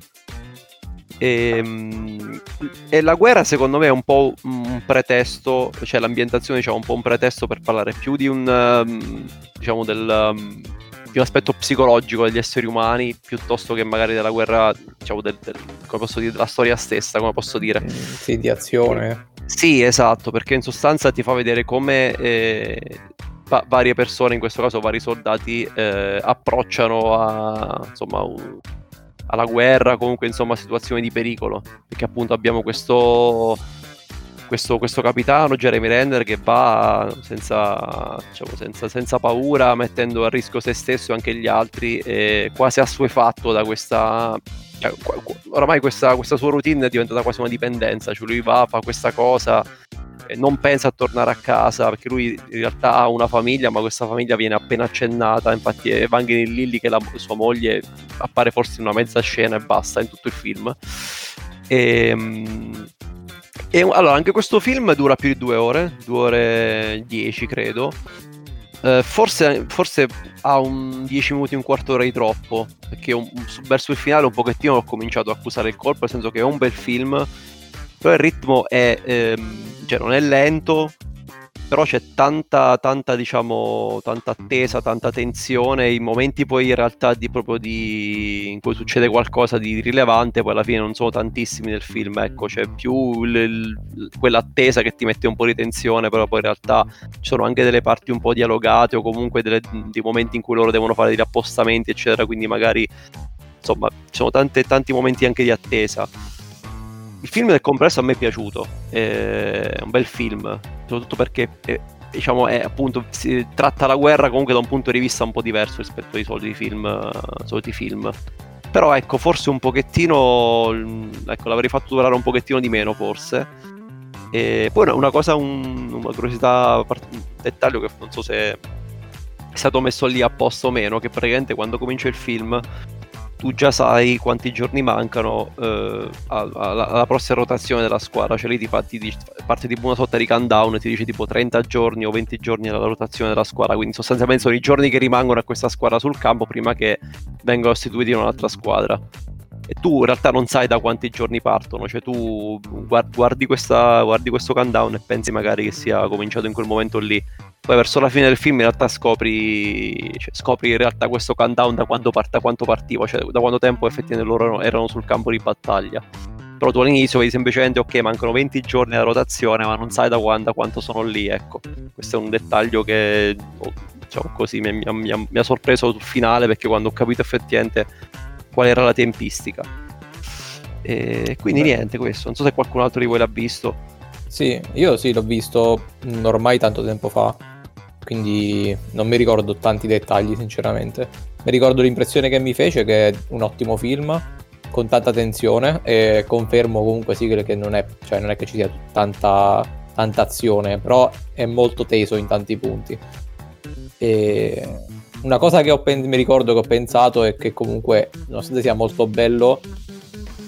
E, ehm, e, la guerra secondo me è un po' un pretesto, cioè l'ambientazione diciamo un po' un pretesto per parlare più di un um, diciamo del, um, di un aspetto psicologico degli esseri umani piuttosto che magari della guerra, diciamo del, del, come posso dire, della storia stessa, come posso dire. Sì, di azione. Sì, esatto, perché in sostanza ti fa vedere come eh, va- varie persone, in questo caso vari soldati, eh, approcciano a, insomma, un, alla guerra, comunque insomma situazioni di pericolo, perché appunto abbiamo questo, questo, questo capitano, Jeremy Renner, che va senza, diciamo, senza, senza, paura, mettendo a rischio se stesso e anche gli altri, eh, quasi assuefatto da questa cioè, oramai questa, questa, sua routine è diventata quasi una dipendenza, cioè lui va, fa questa cosa non pensa a tornare a casa perché lui in realtà ha una famiglia ma questa famiglia viene appena accennata, infatti Evangeline Lilly che è la, sua moglie appare forse in una mezza scena e basta in tutto il film. E, ehm, e allora anche questo film dura più di due ore, due ore dieci credo Uh, forse, forse, ha un 10 minuti, un quarto d'ora di troppo. Perché un, verso il finale un pochettino ho cominciato a accusare il colpo, nel senso che è un bel film, però il ritmo è, ehm, cioè non è lento, però c'è tanta, tanta, diciamo, tanta attesa, tanta tensione, i momenti poi in realtà di, proprio di, in cui succede qualcosa di rilevante, poi alla fine non sono tantissimi nel film, ecco, c'è più il, il, quell'attesa che ti mette un po' di tensione, però poi in realtà ci sono anche delle parti un po' dialogate o comunque delle, dei momenti in cui loro devono fare degli appostamenti, eccetera, quindi magari, insomma, ci sono tante, tanti momenti anche di attesa il film del complesso a me è piaciuto, è un bel film, soprattutto perché è, diciamo, è, appunto, si tratta la guerra comunque da un punto di vista un po' diverso rispetto ai soliti film. Soliti film. Però ecco, forse un pochettino, ecco, l'avrei fatto durare un pochettino di meno forse. E poi una cosa, un, una curiosità, un dettaglio che non so se è stato messo lì apposta o meno, che praticamente quando comincia il film tu già sai quanti giorni mancano eh, alla, alla, prossima rotazione della squadra, cioè lì ti, fa, ti parte tipo una sorta di countdown e ti dice tipo 30 giorni o 20 giorni alla rotazione della squadra, quindi sostanzialmente sono i giorni che rimangono a questa squadra sul campo prima che vengano istituiti in un'altra squadra. E tu in realtà non sai da quanti giorni partono, cioè tu guardi, questa, guardi questo countdown e pensi magari che sia cominciato in quel momento lì poi verso la fine del film in realtà scopri, cioè, scopri in realtà questo countdown da quando, part- da quanto partiva, cioè da quanto tempo effettivamente loro erano, erano sul campo di battaglia. Però tu all'inizio vedi semplicemente ok, mancano 20 giorni alla rotazione, ma non sai da quando, quanto sono lì, ecco. Questo è un dettaglio che oh, diciamo così mi, mi, mi, mi ha sorpreso sul finale perché quando ho capito effettivamente qual era la tempistica. E quindi Beh. niente, questo. Non so se qualcun altro di voi l'ha visto. Sì, io sì, l'ho visto ormai tanto tempo fa quindi non mi ricordo tanti dettagli sinceramente. Mi ricordo l'impressione che mi fece che è un ottimo film con tanta tensione e confermo comunque sì che non è, cioè non è che ci sia tanta, tanta azione, però è molto teso in tanti punti. E una cosa che pen- mi ricordo che ho pensato è che comunque, nonostante sia molto bello,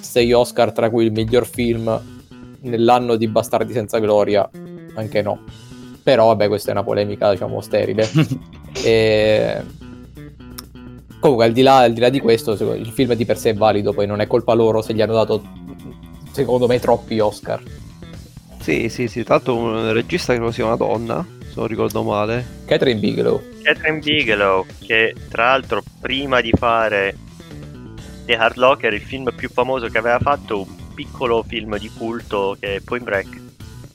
6 Oscar tra cui il miglior film nell'anno di Bastardi senza gloria, anche no però vabbè questa è una polemica diciamo sterile. e... Comunque al di, là, al di, là, di questo il film di per sé è valido, poi non è colpa loro se gli hanno dato secondo me troppi Oscar. Sì, sì, sì, l'altro un regista che sia una donna, se non ricordo male. Catherine Bigelow. Catherine Bigelow, che tra l'altro prima di fare The Hard Locker, il film più famoso che aveva fatto, piccolo film di culto che è Point Break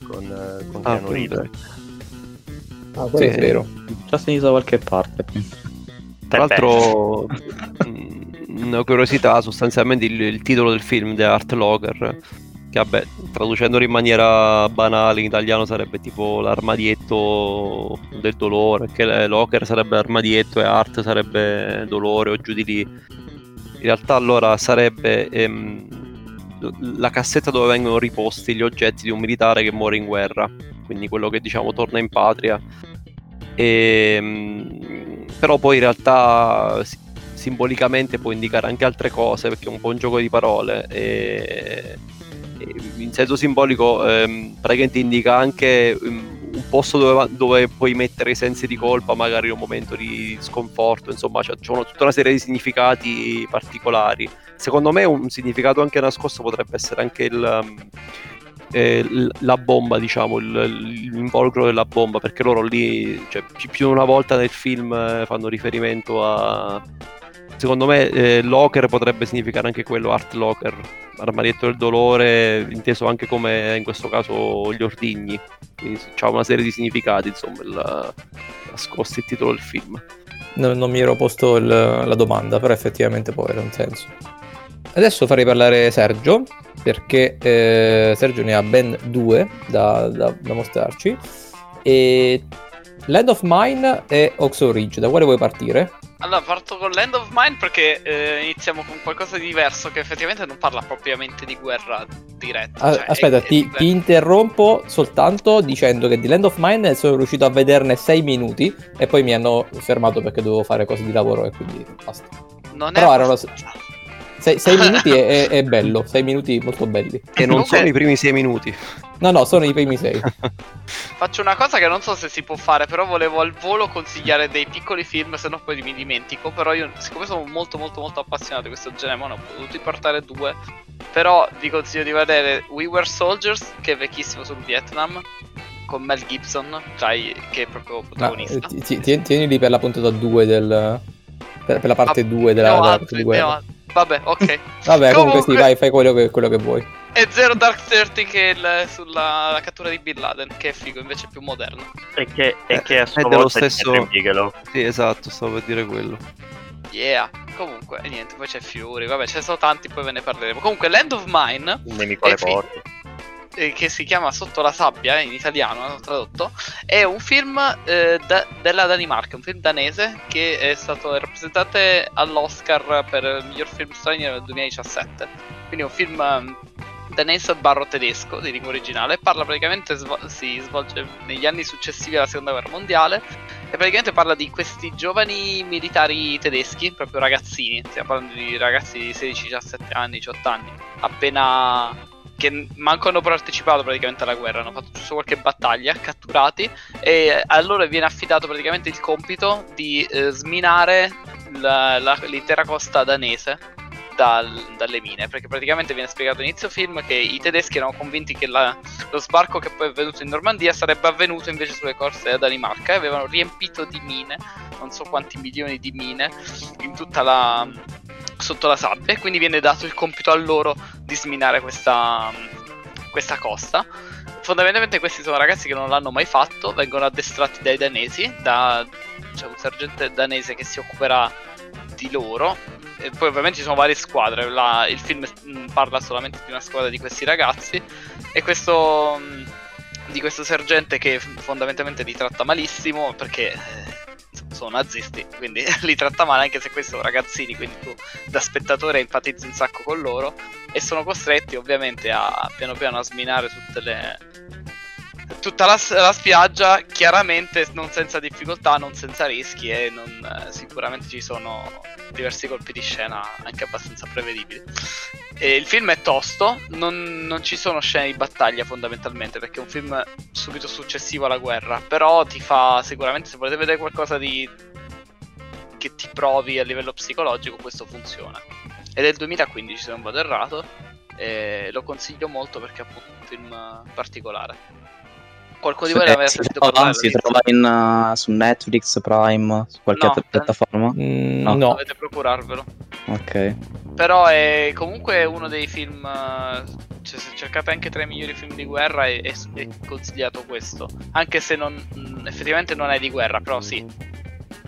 con, eh, con Ah, Keanu Reeves. Break. Ah, Sì, è vero. Già sentito da qualche parte. Tra l'altro, mh, una curiosità, sostanzialmente il, il titolo del film, The Art Locker, che vabbè, traducendolo in maniera banale in italiano sarebbe tipo l'armadietto del dolore, che Locker sarebbe armadietto e Art sarebbe dolore o giù di lì. In realtà allora sarebbe ehm, la cassetta dove vengono riposti gli oggetti di un militare che muore in guerra, quindi quello che diciamo torna in patria. E, però poi in realtà si- simbolicamente può indicare anche altre cose perché è un un gioco di parole. E, e in senso simbolico ehm, praticamente indica anche um, un posto dove, dove puoi mettere i sensi di colpa magari in un momento di sconforto insomma c'è, c'è tutta una serie di significati particolari secondo me un significato anche nascosto potrebbe essere anche il um, eh, la bomba, diciamo, il- l'involucro della bomba, perché loro lì, cioè, più, di una volta nel film eh, fanno riferimento a... Secondo me eh, locker potrebbe significare anche quello, art locker, armadietto del dolore, inteso anche come in questo caso gli ordigni. Quindi c'ha una serie di significati, insomma, il, nascosti il titolo del film. No- non mi ero posto il- la domanda, però effettivamente può avere un senso. Adesso farei parlare Sergio, perché eh, Sergio ne ha ben due da, da- da mostrarci. E Land of Mine e Oxo Ridge, da quale vuoi partire? Allora, parto con Land of Mine perché eh, iniziamo con qualcosa di diverso che effettivamente non parla propriamente di guerra diretta. Ah, cioè, aspetta, è- è ti, di- ti interrompo soltanto dicendo che di Land of Mine sono riuscito a vederne 6 minuti e poi mi hanno fermato perché dovevo fare cose di lavoro e quindi basta. non però è erano- abbastanza- 6 minuti è, è- è bello, 6 minuti molto belli. E non Comunque- sono i primi sei minuti. No, no, sono i primi 6. Faccio una cosa che non so se si può fare, però volevo al volo consigliare dei piccoli film, se no poi mi dimentico. Però io, siccome sono molto molto molto appassionato di questo genere, ma ne ho potuti portare due. Però vi consiglio di vedere We Were Soldiers, che è vecchissimo sul Vietnam, con Mel Gibson, tra i- che è proprio protagonista. ti- ti- ti- tieni lì per la puntata 2 del... Per, per la parte 2 della, Ne ho della altri, guerra. Vabbè, ok. Vabbè, comunque, sì, Comunque- vai, fai quello che, quello che vuoi. E Zero Dark Thirty che è il- sulla la cattura di Bin Laden, che è figo, invece è più moderno. E che, e che a sua è dello volta è stesso-. Sì, esatto, stavo per dire quello. Yeah. Comunque, niente, poi c'è Fury, vabbè, ce ne sono tanti, poi ve ne parleremo. Comunque, Land of Mine, Il nemico alle Eh, fi- porte. Eh, che si chiama Sotto la sabbia, eh, in italiano, hanno tradotto, è un film eh, da- della Danimarca, un film danese che è stato rappresentato all'Oscar per il miglior film straniero nel 2017. Quindi è un film ehm, danese barro tedesco di lingua originale. Parla praticamente, svo- si svolge negli anni successivi alla seconda guerra mondiale. E praticamente parla di questi giovani militari tedeschi, proprio ragazzini. Stiamo parlando di ragazzi di 16, 17 anni, 18 anni, appena che manco hanno partecipato praticamente alla guerra, hanno fatto giusto qualche battaglia, catturati e a loro viene affidato praticamente il compito di eh, sminare la- la- l'intera costa danese dal- dalle mine, perché praticamente viene spiegato all'inizio film che i tedeschi erano convinti che la- lo sbarco che poi è avvenuto in Normandia sarebbe avvenuto invece sulle coste della Danimarca e avevano riempito di mine, non so quanti milioni di mine in tutta la sotto la sabbia e quindi viene dato il compito a loro di sminare questa, questa costa. Fondamentalmente questi sono ragazzi che non l'hanno mai fatto, vengono addestrati dai danesi, da c'è un sergente danese che si occuperà di loro. E poi ovviamente ci sono varie squadre, la- il film mm, parla solamente di una squadra di questi ragazzi e questo mm, di questo sergente che fondamentalmente li tratta malissimo perché eh, sono nazisti, quindi li tratta male anche se questi sono ragazzini, quindi tu da spettatore empatizzi un sacco con loro e sono costretti ovviamente a piano piano a sminare tutte le tutta la, la spiaggia chiaramente non senza difficoltà non senza rischi e non, eh, sicuramente ci sono diversi colpi di scena anche abbastanza prevedibili e il film è tosto non, non ci sono scene di battaglia fondamentalmente perché è un film subito successivo alla guerra però ti fa sicuramente se volete vedere qualcosa di che ti provi a livello psicologico questo funziona. Ed è del 2015 se non vado errato e lo consiglio molto perché è appunto un film particolare Qualcuno di voi l'aveva Eh, si sentito trova, parlare? si trova in, uh, su Netflix, Prime, su qualche No, altra eh. piattaforma? Mm, No. no. Dovete procurarvelo. Ok. Però è comunque uno dei film. Cioè, se cercate anche tra i migliori film di guerra, è, è- è consigliato questo. Anche se non, mm, effettivamente non è di guerra, però sì.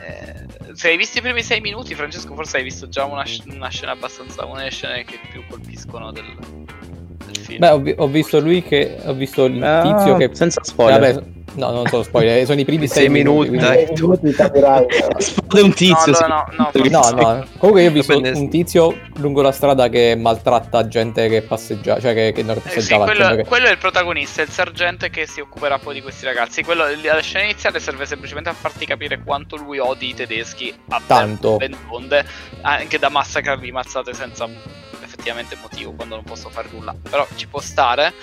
Eh, se hai visto i primi sei minuti, Francesco, forse hai visto già una, una scena abbastanza. Una delle scene che più colpiscono del, del film. Beh, ho, vi- ho visto lui che. Ho visto il Ah, tizio che. Senza spoiler. Vabbè, no, non sono spoiler, sono i primi Sei sei minuti. minuti, quindi- dai. Eh, capirai. Esplode un no, tizio. allora, no, no, No, no. Comunque io ho visto un tizio lungo la strada che maltratta gente che passeggia, cioè che, che non Eh sì, passeggiava. quello, gente che- quello è il protagonista, è il sergente che si occuperà poi di questi ragazzi. Quello, la scena iniziale serve semplicemente a farti capire quanto lui odi i tedeschi a Tanto. ben anche da massacrarli mazzate senza effettivamente motivo quando non posso fare nulla. Però ci può stare.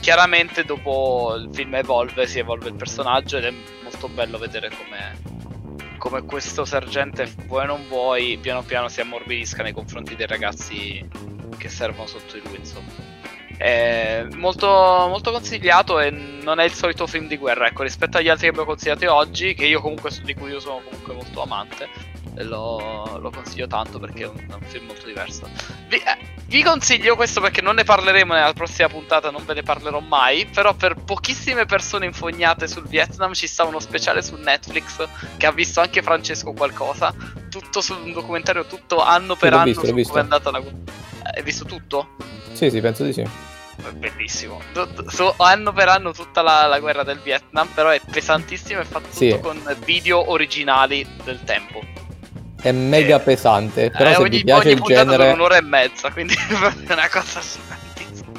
Chiaramente dopo il film evolve, si evolve il personaggio ed è molto bello vedere come, come questo sergente, vuoi non vuoi, piano piano si ammorbidisca nei confronti dei ragazzi che servono sotto di lui, insomma. È molto, molto consigliato e non è il solito film di guerra, ecco, rispetto agli altri che abbiamo consigliato oggi, che io comunque di cui io sono comunque molto amante, lo, lo consiglio tanto perché è un, è un film molto diverso. Vi, eh, vi consiglio questo perché non ne parleremo nella prossima puntata, non ve ne parlerò mai, però per pochissime persone infognate sul Vietnam ci sta uno speciale su Netflix che ha visto anche Francesco qualcosa, tutto su un documentario tutto anno per l'ho anno visto, su come è andata la guerra. Hai visto tutto? Sì, sì, penso di sì. Bellissimo. Su- anno per anno tutta la, la guerra del Vietnam, però è pesantissimo e fatto tutto Sì. con video originali del tempo. È mega Eh, pesante, però Eh, se ogni, vi piace ogni il genere... un'ora e mezza, quindi è una cosa assurdissima.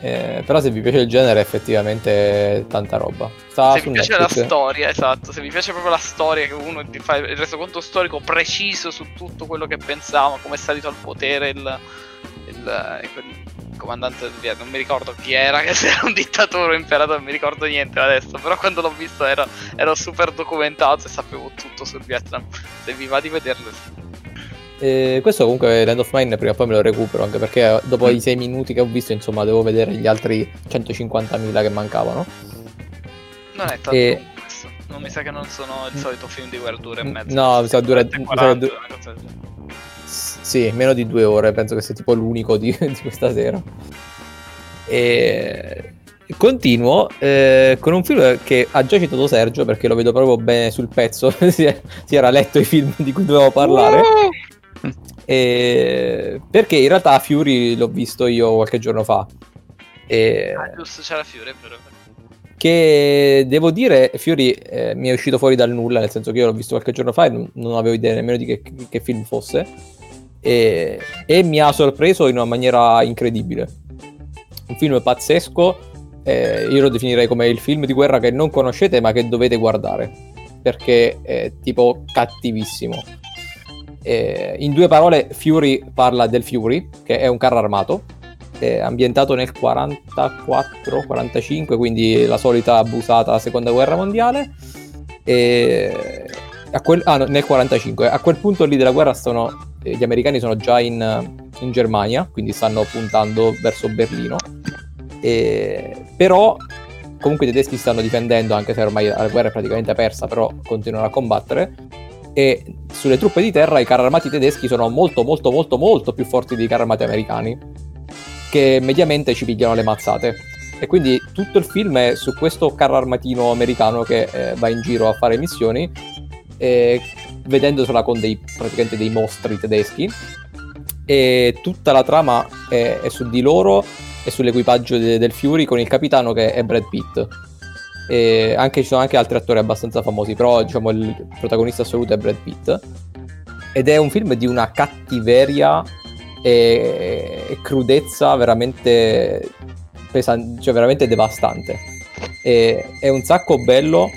eh, però se vi piace il genere effettivamente tanta roba. Sta se vi piace la Netflix. storia, esatto, se vi piace proprio la storia, che uno ti fa il resoconto storico preciso su tutto quello che pensava, come è salito al potere il, il, eh, quel comandante del Vietnam, non mi ricordo chi era, che se era un dittatore o un imperatore, non mi ricordo niente adesso, però quando l'ho visto era, ero super documentato e sapevo tutto sul Vietnam. Se vi va di vederlo. Eh, questo comunque Land of Mine prima o poi me lo recupero anche perché dopo Mm. i 6 minuti che ho visto insomma devo vedere gli altri 150.000 che mancavano. non è tanto E- questo. Non mi sa che non sono il solito film di guerra due e Mm, mezzo. no, mi sa dura- mi sa che 40, du- Sì, meno di due ore, penso che sia tipo l'unico di, di questa sera. E continuo eh, con un film che ha già citato Sergio perché lo vedo proprio bene sul pezzo, si, è- si era letto i film di cui dovevo parlare. E perché in realtà Fury l'ho visto io qualche giorno fa. E Ah, giusto, c'era Fiore, però. che devo dire, Fury eh, mi è uscito fuori dal nulla, nel senso che io l'ho visto qualche giorno fa e non, non avevo idea nemmeno di che, che film fosse. E, e mi ha sorpreso in una maniera incredibile. Un film pazzesco, eh, io lo definirei come il film di guerra che non conoscete ma che dovete guardare, perché è tipo cattivissimo. Eh, in due parole, Fury parla del Fury, che è un carro armato, è ambientato nel 44-45, quindi la solita abusata seconda guerra mondiale. E a quel- ah, nel 45. A quel punto lì della guerra sono, eh, gli americani sono già in, in Germania, quindi stanno puntando verso Berlino. E- però comunque i tedeschi stanno difendendo, anche se ormai la guerra è praticamente persa, però continuano a combattere. E sulle truppe di terra i carri armati tedeschi sono molto molto molto molto più forti dei carri armati americani che mediamente ci pigliano le mazzate. E quindi tutto il film è su questo carro armatino americano che eh, va in giro a fare missioni, eh, vedendosela con dei, praticamente dei mostri tedeschi. E tutta la trama è, è su di loro e sull'equipaggio de- del Fury con il capitano che è Brad Pitt. E anche, ci sono anche altri attori abbastanza famosi, però diciamo il protagonista assoluto è Brad Pitt. Ed è un film di una cattiveria e, e crudezza veramente pesante, cioè veramente devastante. E, è un sacco bello,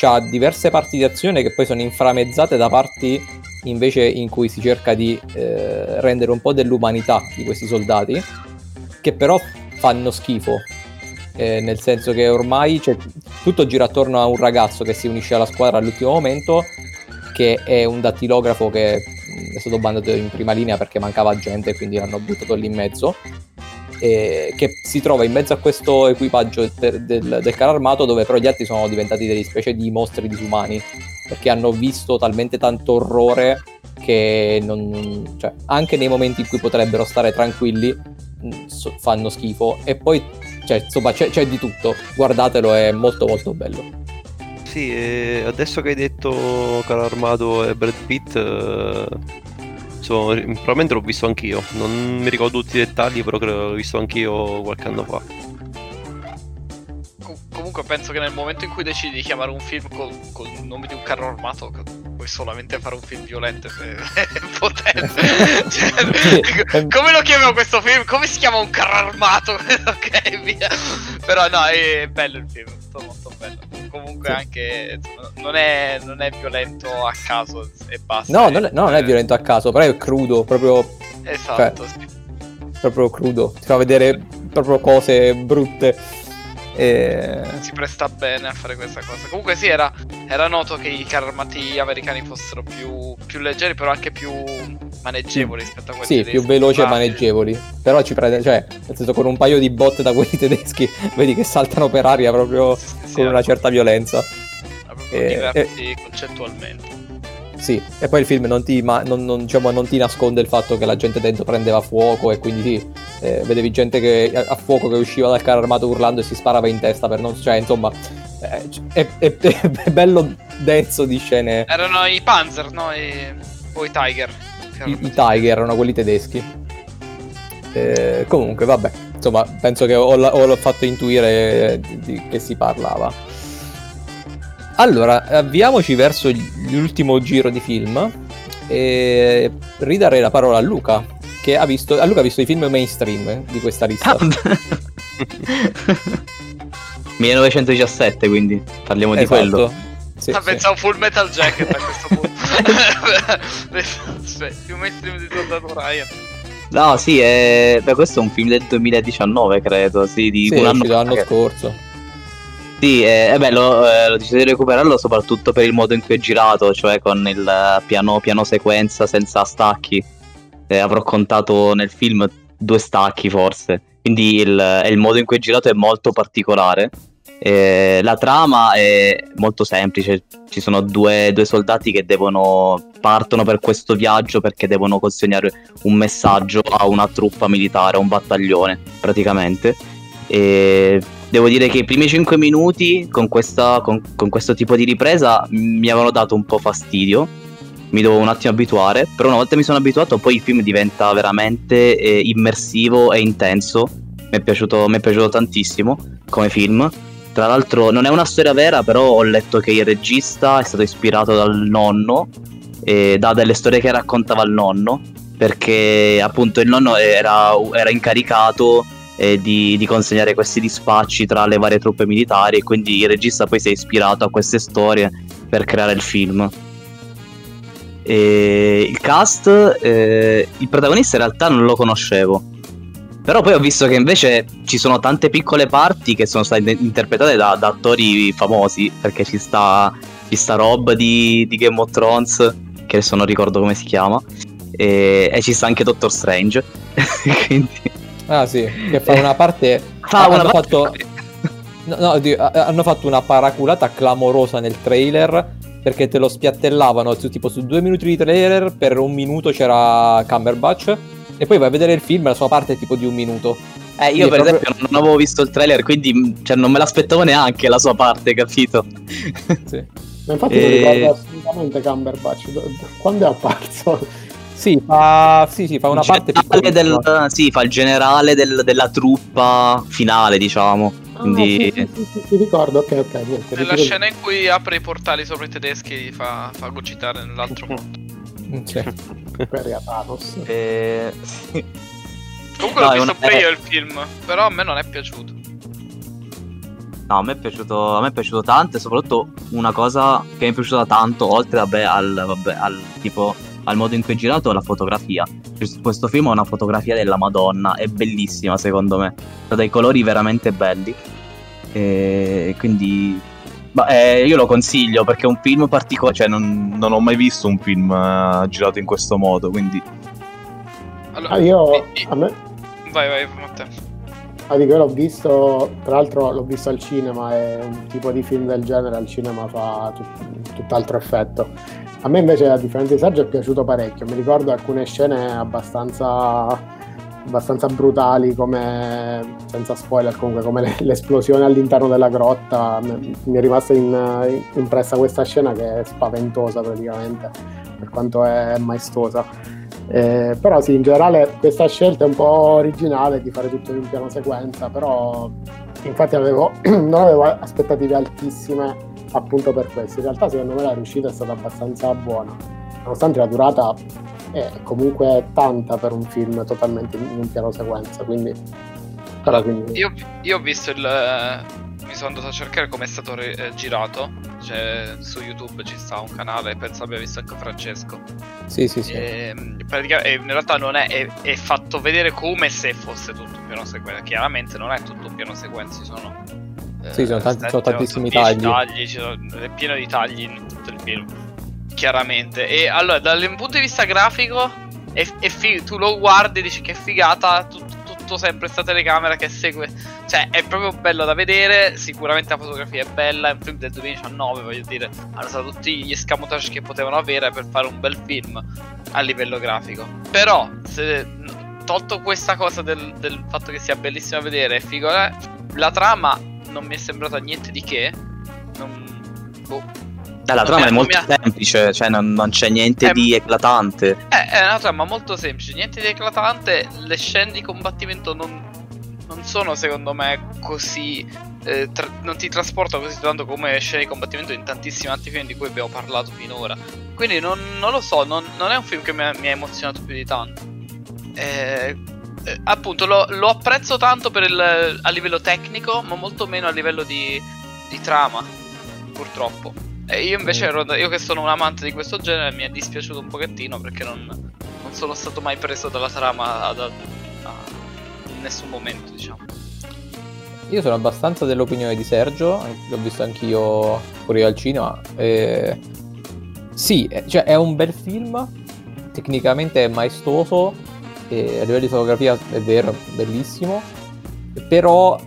ha diverse parti di azione che poi sono inframezzate da parti invece in cui si cerca di eh, rendere un po' dell'umanità di questi soldati, che però fanno schifo. Eh, nel senso che ormai cioè, tutto gira attorno a un ragazzo che si unisce alla squadra all'ultimo momento, che è un dattilografo che è stato bandato in prima linea perché mancava gente quindi l'hanno buttato lì in mezzo. Eh, che si trova in mezzo a questo equipaggio del, del, del carro armato dove però gli altri sono diventati delle specie di mostri disumani perché hanno visto talmente tanto orrore che non, cioè, anche nei momenti in cui potrebbero stare tranquilli mh, so- fanno schifo. E poi cioè, insomma c'è, c'è di tutto. Guardatelo è molto molto bello. Sì, e adesso che hai detto Caro Armato e Brad Pitt, eh, insomma, probabilmente l'ho visto anch'io. Non mi ricordo tutti i dettagli, però credo l'ho visto anch'io qualche anno fa. Com- comunque penso che nel momento in cui decidi di chiamare un film col, col nome di un carro armato puoi solamente fare un film violento e potente. Cioè, come lo chiamiamo questo film? Come si chiama un carro armato? ok, via. Però no, è bello il film, molto, molto bello. Comunque Sì. anche non è, non è violento a caso e basta. no non è, no, non è Eh, violento a caso però è crudo proprio, Esatto, sì. proprio crudo ti fa vedere proprio cose brutte e... si presta bene a fare questa cosa. Comunque sì, era, era noto che i carri armati americani fossero più, più leggeri, però anche più maneggevoli rispetto a quelli Sì, tedeschi. più veloci e Ah, maneggevoli. Però ci prende, cioè, nel senso, con un paio di botte da quelli tedeschi, vedi che saltano per aria proprio sì, sì, sì, con una certa violenza. era proprio eh, diversi concettualmente. Sì, e poi il film non ti, ma- non, non- diciamo, non ti nasconde il fatto che la gente dentro prendeva fuoco e quindi sì, eh, vedevi gente che, a, fuoco che usciva dal carro armato urlando e si sparava in testa per non... Cioè, insomma, eh, è, è- è bello denso di scene. Erano i Panzer, no? I... O i Tiger. I, i Tiger erano quelli tedeschi. Eh, comunque, vabbè, insomma, penso che ho, ho fatto intuire di, di che si parlava. Allora, avviamoci verso l'ultimo giro di film e ridarei la parola a Luca, che ha visto, a Luca ha visto i film mainstream eh, di questa lista. 1917, quindi parliamo di quello. Sì, Ah, sì. pensavo Full Metal Jacket a questo punto. Sì, più mainstream di Soldato Ryan. No, sì, è... beh, questo è un film del 2019, credo. Sì, di Sì, un anno l'anno scorso. Sì, eh, eh beh, lo, eh, l'ho deciso di recuperarlo soprattutto per il modo in cui è girato, cioè con il eh, piano, piano sequenza senza stacchi. Eh, avrò contato nel film due stacchi forse. Quindi il, eh, il modo in cui è girato è molto particolare. Eh, la trama è molto semplice. Ci sono due, due soldati che devono partono per questo viaggio perché devono consegnare un messaggio a una truppa militare, a un battaglione praticamente. E devo dire che i primi 5 minuti con, questa, con, con questo tipo di ripresa mi avevano dato un po' fastidio. Mi dovevo un attimo abituare, però una volta mi sono abituato poi il film diventa veramente eh, immersivo e intenso. Mi è, piaciuto, mi è piaciuto tantissimo come film. Tra l'altro non è una storia vera, però ho letto che il regista è stato ispirato dal nonno, e da delle storie che raccontava il nonno, perché appunto il nonno era, era incaricato eh, di, di consegnare questi dispacci tra le varie truppe militari e quindi il regista poi si è ispirato a queste storie per creare il film. E il cast, eh, il protagonista in realtà non lo conoscevo. Però poi ho visto che invece ci sono tante piccole parti che sono state interpretate da, da attori famosi, perché ci sta, ci sta Rob di, di Game of Thrones, che adesso non ricordo come si chiama, e, e ci sta anche Doctor Strange. Quindi Ah sì, che fa una parte... fa hanno una parte- fatto... No, no, di- a- hanno fatto una paraculata clamorosa nel trailer perché te lo spiattellavano su, tipo su due minuti di trailer, per un minuto c'era Cumberbatch e poi vai a vedere il film e la sua parte è tipo di un minuto. Eh, io Sì, per proprio- esempio non avevo visto il trailer, quindi mh, cioè, non me l'aspettavo neanche la sua parte, capito? Sì, Ma infatti E- non ricordo assolutamente Cumberbatch. Do- do- Quando è apparso? Sì, fa, sì, sì, fa una parte del, sì, fa il generale del- della truppa finale, diciamo. Ah, Quindi sì, sì, sì, sì, ricordo, ok, ok, niente. Nella scena in cui apre i portali sopra i tedeschi fa, fa gocitare nell'altro mondo. Mm, sì. Quella Thanos. eh, sì. Comunque No, l'ho visto pure io il film, però a me non è piaciuto. No, a me, è piaciuto, a me è piaciuto tanto e soprattutto una cosa che mi è piaciuta tanto, oltre vabbè, al, vabbè, al tipo al modo in cui è girato, è la fotografia. Questo film ha una fotografia della Madonna, è bellissima secondo me, ha dei colori veramente belli. E quindi ma, eh, io lo consiglio perché è un film particolare, cioè non, non ho mai visto un film eh, girato in questo modo, quindi Allora, Ah, io... i- A me, Vai, vai, Matteo. Ah, dico, io l'ho visto, tra l'altro l'ho visto al cinema e un tipo di film del genere al cinema fa tut- tutt'altro effetto. A me invece, a differenza di Sergio, è piaciuto parecchio. Mi ricordo alcune scene abbastanza, abbastanza brutali, come, senza spoiler comunque, come le- l'esplosione all'interno della grotta. Mi è rimasta in- impressa questa scena che è spaventosa praticamente, per quanto è maestosa. Eh, però sì, in generale questa scelta è un po' originale di fare tutto in un piano sequenza, però infatti avevo, non avevo aspettative altissime appunto per questo. In realtà secondo me la riuscita è stata abbastanza buona, nonostante la durata è comunque tanta per un film totalmente in un piano sequenza, quindi... Però quindi... Io, io ho visto il. eh, Mi sono andato a cercare come è stato re- eh, girato. Cioè, su YouTube ci sta un canale, penso abbia visto anche Francesco. Sì, sì, sì. Ehm, pratica- e in realtà non è, è, è fatto vedere come se fosse tutto un piano sequenza. Chiaramente non è tutto un piano sequenza, ci sono. Eh, Sì, sono tanti- sono tantissimi otto, dieci tagli. tagli, sono- è pieno di tagli in tutto il film. Chiaramente. E allora, dal punto di vista grafico, è, è fi- tu lo guardi e dici che figata, tut- tutto sempre sta telecamera che segue. Cioè, è proprio bello da vedere. Sicuramente la fotografia è bella. È un film del 2019, voglio dire. Hanno usato tutti gli escamotage che potevano avere per fare un bel film a livello grafico. Però, se, tolto questa cosa del, del fatto che sia bellissimo da vedere, figo, eh, la trama non mi è sembrata niente di che. Non, boh. Dai, la trama è molto ha- semplice, cioè non, non c'è niente Eh, di eclatante. Eh, è una trama molto semplice, niente di eclatante. Le scene di combattimento non, non sono, secondo me, così. eh, tra- non ti trasportano così tanto come scene di combattimento in tantissimi altri film di cui abbiamo parlato finora. Quindi non, non lo so, non, non è un film che mi ha, mi ha emozionato più di tanto. Eh, eh, appunto, lo, lo apprezzo tanto per il- a livello tecnico, ma molto meno a livello di, di trama, purtroppo. E io invece Mm. ero da- io che sono un amante di questo genere mi è dispiaciuto un pochettino perché non, non sono stato mai preso dalla trama ad- a- in nessun momento, diciamo. Io sono abbastanza dell'opinione di Sergio, l'ho visto anch'io io al cinema. eh, sì, cioè è un bel film, tecnicamente è maestoso, e a livello di fotografia è vero, bellissimo, però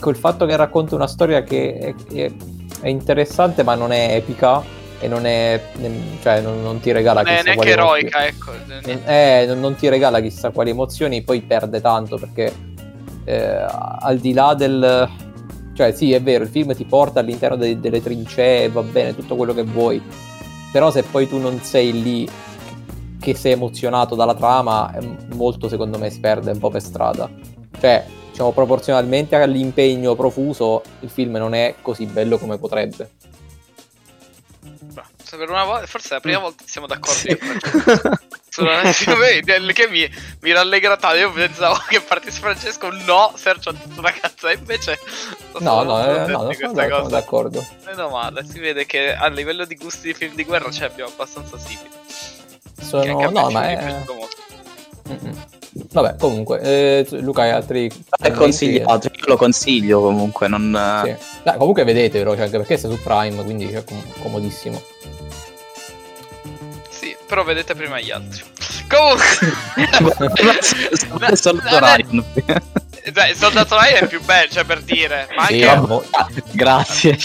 col fatto che racconta una storia che è, è- è interessante ma non è epica e non è... nem- cioè non, non ti regala Non chissà quali emozioni. ecco. Non- eh, non, non ti regala chissà quali emozioni, poi perde tanto perché eh, al di là del... Cioè sì, è vero, il film ti porta all'interno de- delle trincee, va bene, tutto quello che vuoi, però se poi tu non sei lì che sei emozionato dalla trama, molto secondo me si perde un po' per strada. Cioè, diciamo, proporzionalmente all'impegno profuso, il film non è così bello come potrebbe. Volta, forse è la prima volta che siamo d'accordo io e Francesco. Sulla- Vedi, che mi, mi rallegra tanto. Io pensavo che partisse Francesco. No, Sergio ha detto una cazzo. E invece. No, no, eh, no, non sono, cosa. d'accordo. Meno male. Si vede che a livello di gusti di film di guerra ci abbiamo abbastanza simili. Sono... No, ma è è... molto. Mm-mm. Vabbè, comunque, eh, Luca, hai altri È consigliato, io lo consiglio comunque, non... Sì. Dai, comunque vedetelo, cioè, anche perché sei su Prime, quindi è com- comodissimo. Sì, però vedete prima gli altri. Comunque. Soldato Ryan. Dai, Soldato Ryan è più bello, cioè per dire. Ma Sì, anche. ma mo- Grazie.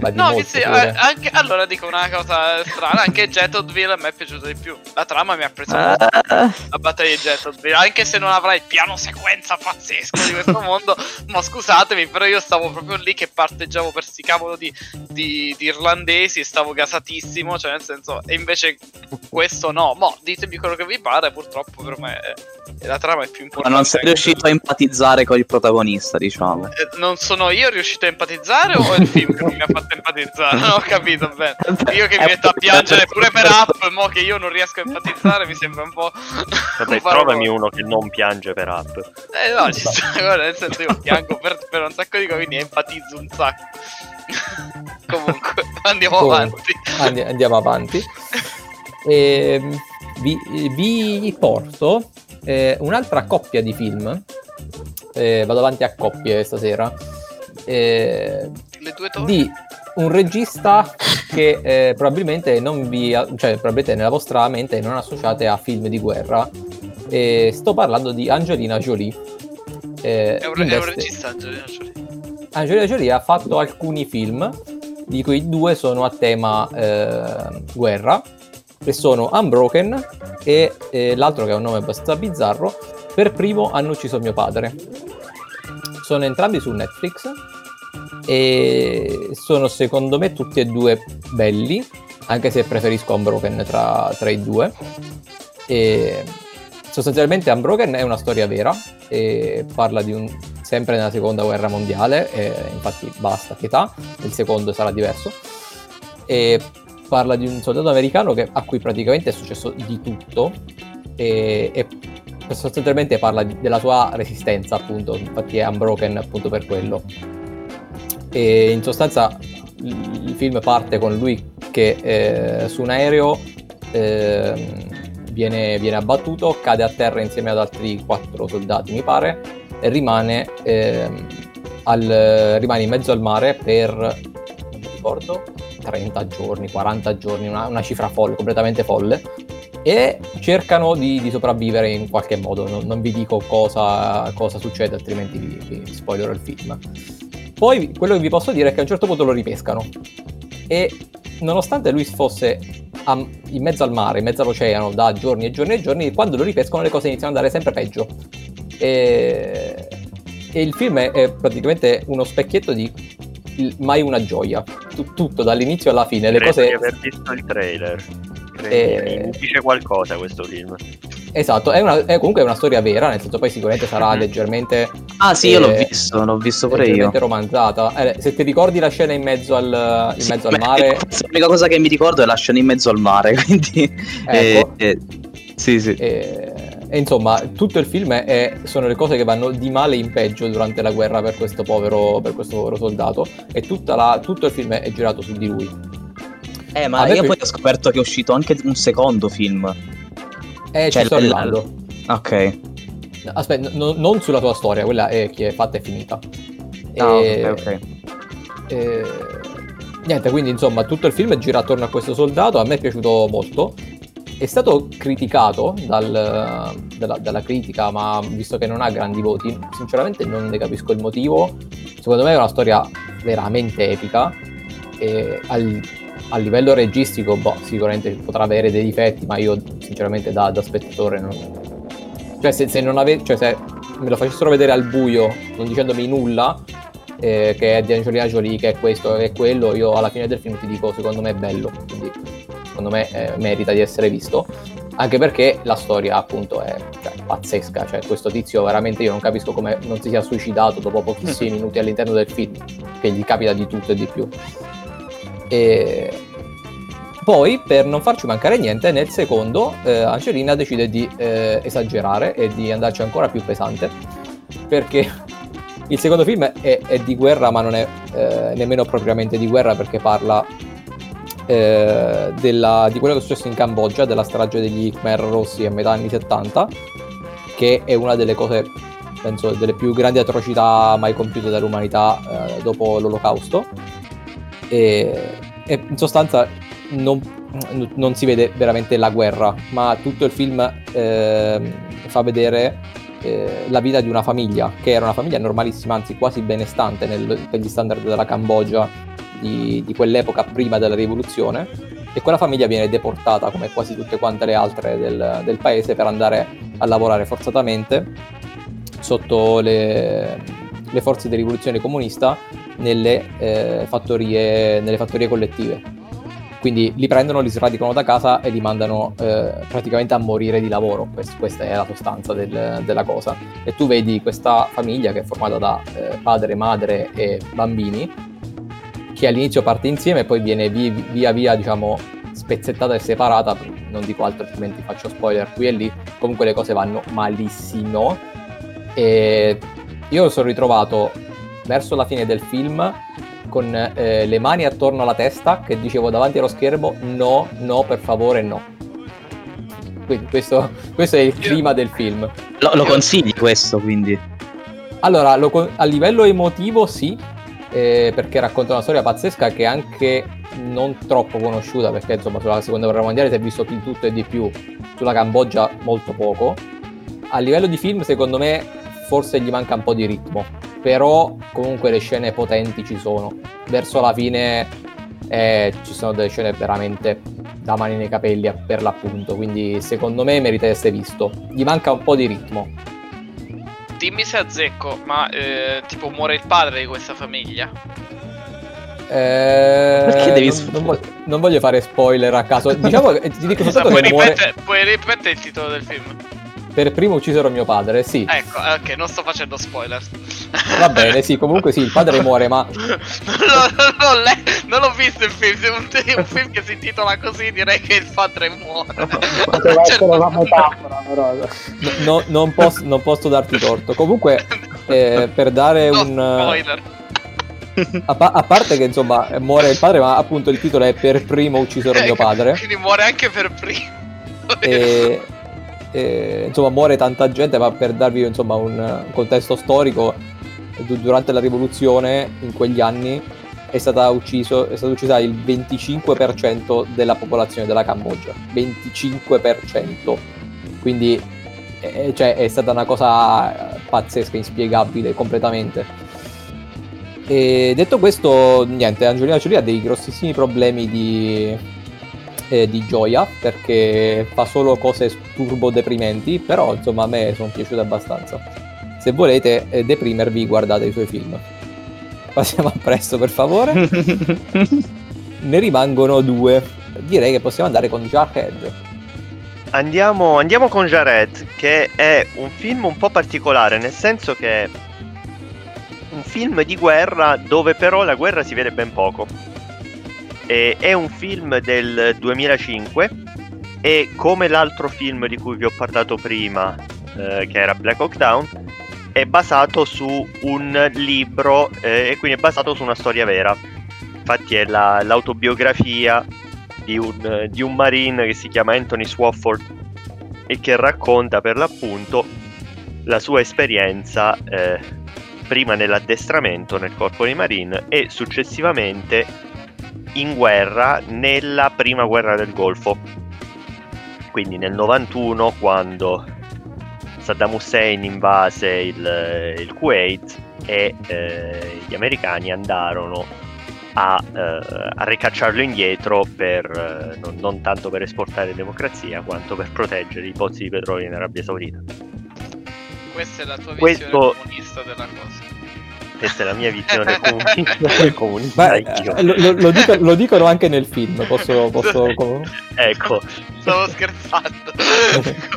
Ma di No, molto sì, eh, anche, allora dico una cosa strana, anche Jettodville a me è piaciuto di più. La trama mi ha preso molto Ah, la battaglia di Jettodville, anche se non avrà il piano sequenza pazzesco di questo mondo, ma scusatemi, però io stavo proprio lì che parteggiavo per sti cavolo di, di- di irlandesi e stavo gasatissimo, cioè nel senso, e invece questo no, mo ditemi quello che vi pare, purtroppo per me eh, la trama è più ma importante. non sei riuscito a empatizzare con il protagonista, diciamo. eh, non sono io riuscito a empatizzare o è il film che mi ha fatto empatizzare? Non ho capito bene. Io che mi metto a piangere pure per app, mo che io non riesco a empatizzare, mi sembra un po'. Vabbè, trovami uno che non piange per app. Eh no, ci sta, guarda, nel senso io piango per, per un sacco di cose, quindi empatizzo un sacco. Comunque, andiamo Comunque, avanti. andi- andiamo avanti. Ehm, vi, vi porto eh, un'altra coppia di film. Eh, vado avanti a coppie stasera. Eh, Le due torri. di un regista che eh, probabilmente non vi cioè probabilmente nella vostra mente non associate a film di guerra sto parlando di Angelina Jolie eh, È un, è un regista Angelina Jolie. Angelina Jolie ha fatto alcuni film, di cui due sono a tema eh, guerra, e sono Unbroken e eh, l'altro che ha un nome abbastanza bizzarro, Per primo hanno ucciso mio padre. Sono entrambi su Netflix e sono secondo me tutti e due belli, anche se preferisco Unbroken tra, tra i due. E sostanzialmente Unbroken è una storia vera e parla di un sempre nella seconda guerra mondiale, infatti basta pietà, il secondo sarà diverso, e parla di un soldato americano che- a cui praticamente è successo di tutto e, e sostanzialmente parla di- della sua resistenza appunto, infatti è Unbroken appunto per quello. E in sostanza il il film parte con lui che eh, su un aereo ehm, viene, viene abbattuto, cade a terra insieme ad altri quattro soldati mi pare e rimane, ehm, al- rimane in mezzo al mare per, non mi ricordo, 30 giorni, 40 giorni, una, una cifra folle, completamente folle, e cercano di, di sopravvivere in qualche modo. Non, non vi dico cosa, cosa succede, altrimenti vi, vi spoilerò il film. Poi quello che vi posso dire è che a un certo punto lo ripescano e nonostante lui fosse a- in mezzo al mare, in mezzo all'oceano da giorni e giorni e giorni, quando lo ripescano le cose iniziano ad andare sempre peggio. E, e il film è, è praticamente uno specchietto di mai una gioia. Tu- tutto dall'inizio alla fine, le Credo cose di aver visto il trailer. Credo Eh, dice qualcosa questo film. Esatto, è, una- è comunque una storia vera, nel senso poi sicuramente sarà Mhm. leggermente, Ah sì, io l'ho Eh, visto, l'ho visto pure io. leggermente romanzata. Eh, se ti ricordi la scena in mezzo al, in Sì, mezzo al beh, mare, L'unica cosa che mi ricordo è la scena in mezzo al mare, quindi... Ecco. eh, eh, sì, sì. E, e insomma, tutto il film è- sono le cose che vanno di male in peggio durante la guerra per questo povero, per questo povero soldato. E tutta la- tutto il film è girato su di lui. Eh, ma io poi ho scoperto che è uscito anche un secondo film. E Cioè, ci sto arrivando. Ok. Aspetta, no- non sulla tua storia, quella è che è fatta e finita. Ah, E- ok, ok. e- niente, quindi insomma, tutto il film gira attorno a questo soldato. A me è piaciuto molto. È stato criticato dal- dalla, dalla critica, ma visto che non ha grandi voti, sinceramente non ne capisco il motivo. Secondo me è una storia veramente epica. E al, a livello registico, boh, sicuramente potrà avere dei difetti, ma io sinceramente da, da spettatore non. Cioè, se, se non ave- cioè, se me lo facessero vedere al buio, non dicendomi nulla, eh, che è di Angelina Jolie, che è questo, che è quello, io alla fine del film ti dico, secondo me è bello, quindi secondo me eh, merita di essere visto, anche perché la storia appunto è cioè, pazzesca, cioè questo tizio veramente io non capisco come non si sia suicidato dopo pochissimi minuti all'interno del film, che gli capita di tutto e di più. E poi, per non farci mancare niente, nel secondo eh, Angelina decide di eh, esagerare e di andarci ancora più pesante, perché il secondo film è, è di guerra, ma non è eh, nemmeno propriamente di guerra, perché parla eh, della- di quello che è successo in Cambogia, della strage degli Khmer Rossi a metà anni 70, che è una delle cose, penso, delle più grandi atrocità mai compiute dall'umanità eh, dopo l'Olocausto. E, e in sostanza non, non si vede veramente la guerra, ma tutto il film ehm, fa vedere eh, la vita di una famiglia, che era una famiglia normalissima, anzi quasi benestante nel- per gli standard della Cambogia di, di quell'epoca prima della rivoluzione. E quella famiglia viene deportata, come quasi tutte quante le altre del, del paese, per andare a lavorare forzatamente sotto le, le forze di rivoluzione comunista nelle, eh, fattorie, nelle fattorie collettive. Quindi li prendono, li sradicano da casa e li mandano eh, praticamente a morire di lavoro. Quest- questa è la sostanza del- della cosa. E tu vedi questa famiglia che è formata da eh, padre, madre e bambini, che all'inizio parte insieme e poi viene vi- via via, diciamo, spezzettata e separata. Non dico altro, altrimenti faccio spoiler qui e lì. Comunque le cose vanno malissimo. E io mi sono ritrovato verso la fine del film con eh, le mani attorno alla testa che dicevo davanti allo schermo no, no, per favore, no. Quindi questo, questo è il clima del film. Lo, lo consigli questo, quindi? Allora, lo a livello emotivo sì, eh, perché racconta una storia pazzesca che è anche non troppo conosciuta, perché insomma sulla seconda guerra mondiale si è visto di tutto e di più, sulla Cambogia molto poco. A livello di film, secondo me, forse gli manca un po' di ritmo, però comunque le scene potenti ci sono. Verso la fine eh, ci sono delle scene veramente da mani nei capelli per l'appunto, quindi secondo me merita di essere visto. Gli manca un po' di ritmo. Dimmi se azzecco, ma eh, tipo muore il padre di questa famiglia? Eh, Perché devi non, non voglio, non voglio fare spoiler a caso. Diciamo che ti dico Scusa, soltanto puoi, che muore ripetere, puoi ripetere il titolo del film? Per primo uccisero mio padre, sì. Ecco, eh, ok, non sto facendo spoiler. Va bene, sì, comunque sì, il padre muore, ma non, l'ho- non l'ho non l'ho visto il film, se un, un film che si intitola così direi che il padre muore. Cioè, essere una non- metafora, però. no- no- non, posso, non posso darti torto. Comunque, eh, per dare No un... spoiler. A, pa- a parte che insomma muore il padre, ma appunto il titolo è Per primo uccisero mio Ecco, padre. Quindi muore anche per primo. E, e, insomma muore tanta gente, ma per darvi insomma un, contesto storico, du- durante la rivoluzione in quegli anni è stata, ucciso, è stata uccisa il 25% della popolazione della Cambogia. 25%. Quindi eh, cioè, è stata una cosa pazzesca, inspiegabile completamente. E detto questo, niente, Angelina Jolie ha dei grossissimi problemi di, eh, di gioia perché fa solo cose turbo deprimenti, però insomma a me sono piaciute abbastanza. Se volete eh, deprimervi, guardate i suoi film. Passiamo a presto, per favore. Ne rimangono due. Direi che possiamo andare con Jarhead. Andiamo, andiamo con Jared, che è un film un po' particolare, nel senso che è un film di guerra dove però la guerra si vede ben poco. E è un film del 2005 e come l'altro film di cui vi ho parlato prima, eh, che era Black Hawk Down, è basato su un libro eh, e quindi è basato su una storia vera. Infatti è la- l'autobiografia di un, di un marine che si chiama Anthony Swafford e che racconta per l'appunto la sua esperienza eh, prima nell'addestramento nel corpo dei marine e successivamente in guerra nella prima guerra del Golfo quindi nel 91 quando Saddam Hussein invase il, il Kuwait e eh, gli americani andarono a, eh, a ricacciarlo indietro per, eh, non, non tanto per esportare democrazia quanto per proteggere i pozzi di petrolio in Arabia Saudita. Questa è la tua Questo- visione comunista della cosa. Questa è la mia visione comunista. comunista Beh, eh, lo, lo- dico- lo dicono anche nel film. Posso. posso Ecco, Stavo scherzando.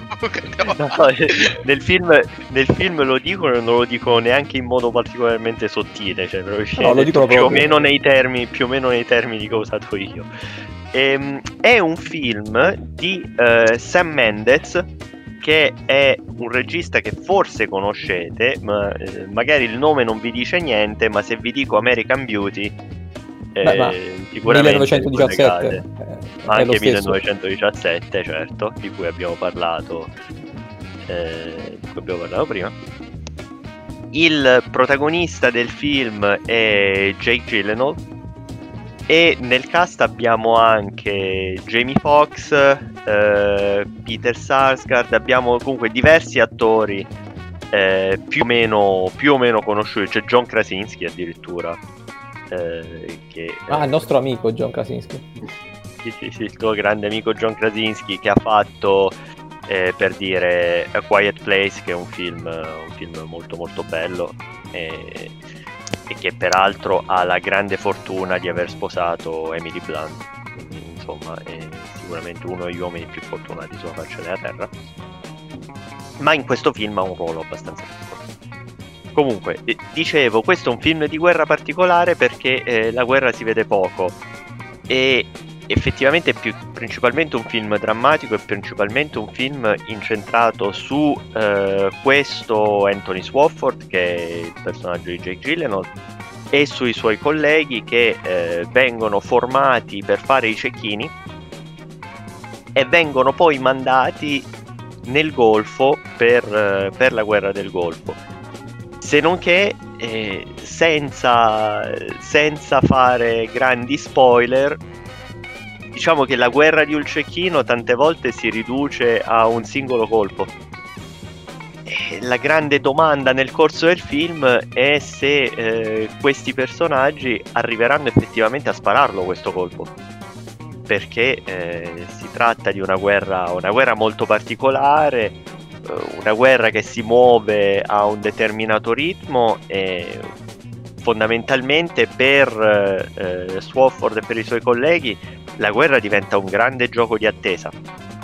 No, eh, nel, film, nel film lo dicono e non lo dicono neanche in modo particolarmente sottile, cioè proprio No, lo dicono più, o meno nei termini, più o meno nei termini che ho usato io. Ehm, è un film di eh, Sam Mendes che è un regista che forse conoscete, ma eh, magari il nome non vi dice niente, ma se vi dico American Beauty eh, Beh, sicuramente 1917. collegate. eh, anche stesso. 1917, certo, di cui abbiamo parlato, eh, di cui abbiamo parlato prima. Il protagonista del film è Jake Gyllenhaal e nel cast abbiamo anche Jamie Foxx, eh, Peter Sarsgaard, abbiamo comunque diversi attori eh, più, o meno, più o meno conosciuti, c'è John Krasinski addirittura. eh, che, Ah, il nostro amico John Krasinski. sì, sì, sì, il tuo grande amico John Krasinski che ha fatto eh, per dire A Quiet Place che è un film, un film molto molto bello e, e che peraltro ha la grande fortuna di aver sposato Emily Blunt. Insomma è sicuramente uno degli uomini più fortunati sulla faccia della terra. Ma in questo film ha un ruolo abbastanza piccolo comunque eh, dicevo questo è un film di guerra particolare perché eh, la guerra si vede poco. E effettivamente è più, principalmente un film drammatico e principalmente un film incentrato su eh, questo Anthony Swafford che è il personaggio di Jake Gyllenhaal e sui suoi colleghi che eh, vengono formati per fare i cecchini e vengono poi mandati nel Golfo per, eh, per la guerra del Golfo. Se non che eh, senza, senza fare grandi spoiler diciamo che la guerra di un cecchino tante volte si riduce a un singolo colpo eh, la grande domanda nel corso del film è se eh, questi personaggi arriveranno effettivamente a spararlo questo colpo. Perché eh, si tratta di una guerra, una guerra molto particolare, eh, una guerra che si muove a un determinato ritmo e fondamentalmente per eh, Swafford e per i suoi colleghi la guerra diventa un grande gioco di attesa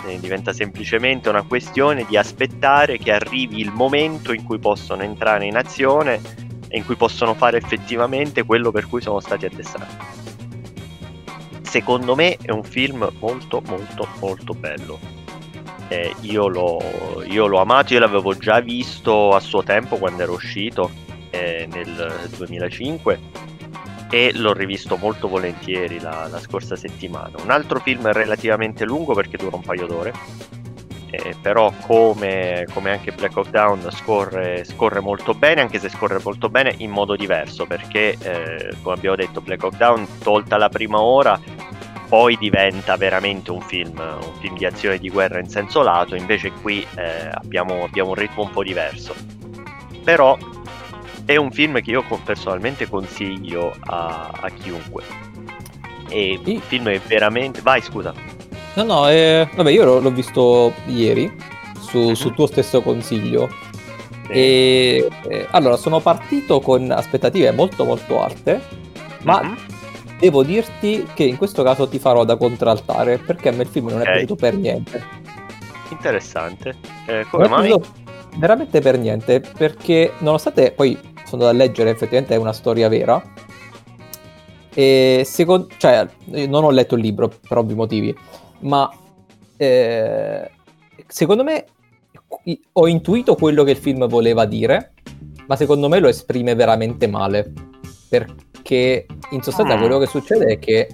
eh, diventa semplicemente una questione di aspettare che arrivi il momento in cui possono entrare in azione e in cui possono fare effettivamente quello per cui sono stati addestrati. Secondo me è un film molto molto molto bello. Eh, io, l'ho, io, l'ho, amato, io l'avevo già visto a suo tempo quando era uscito eh, nel 2005 e l'ho rivisto molto volentieri la, la, scorsa settimana. Un altro film relativamente lungo perché dura un paio d'ore, eh, però come, come, anche Black Hawk Down scorre, scorre, molto bene, anche se scorre molto bene in modo diverso, perché eh, come abbiamo detto Black Hawk Down tolta la prima ora poi diventa veramente un film, un film di azione di guerra in senso lato, invece qui eh, abbiamo, abbiamo un ritmo un po' diverso. Però è un film che io personalmente consiglio a, a chiunque. E il film è veramente. Vai, scusa. No, no, eh, vabbè, io l'ho, visto ieri su, mm-hmm. su, tuo stesso consiglio. Sì. E eh, allora sono partito con aspettative molto molto alte, ma mm-hmm. devo dirti che in questo caso ti farò da contraltare perché a me il film non okay. è piaciuto per niente. Interessante. Eh, come mai? Veramente per niente, perché nonostante poi sono andato a leggere, effettivamente è una storia vera. E secondo, cioè, non ho letto il libro per ovvi motivi, ma eh, secondo me ho intuito quello che il film voleva dire, ma secondo me lo esprime veramente male. Perché in sostanza mm. quello che succede è che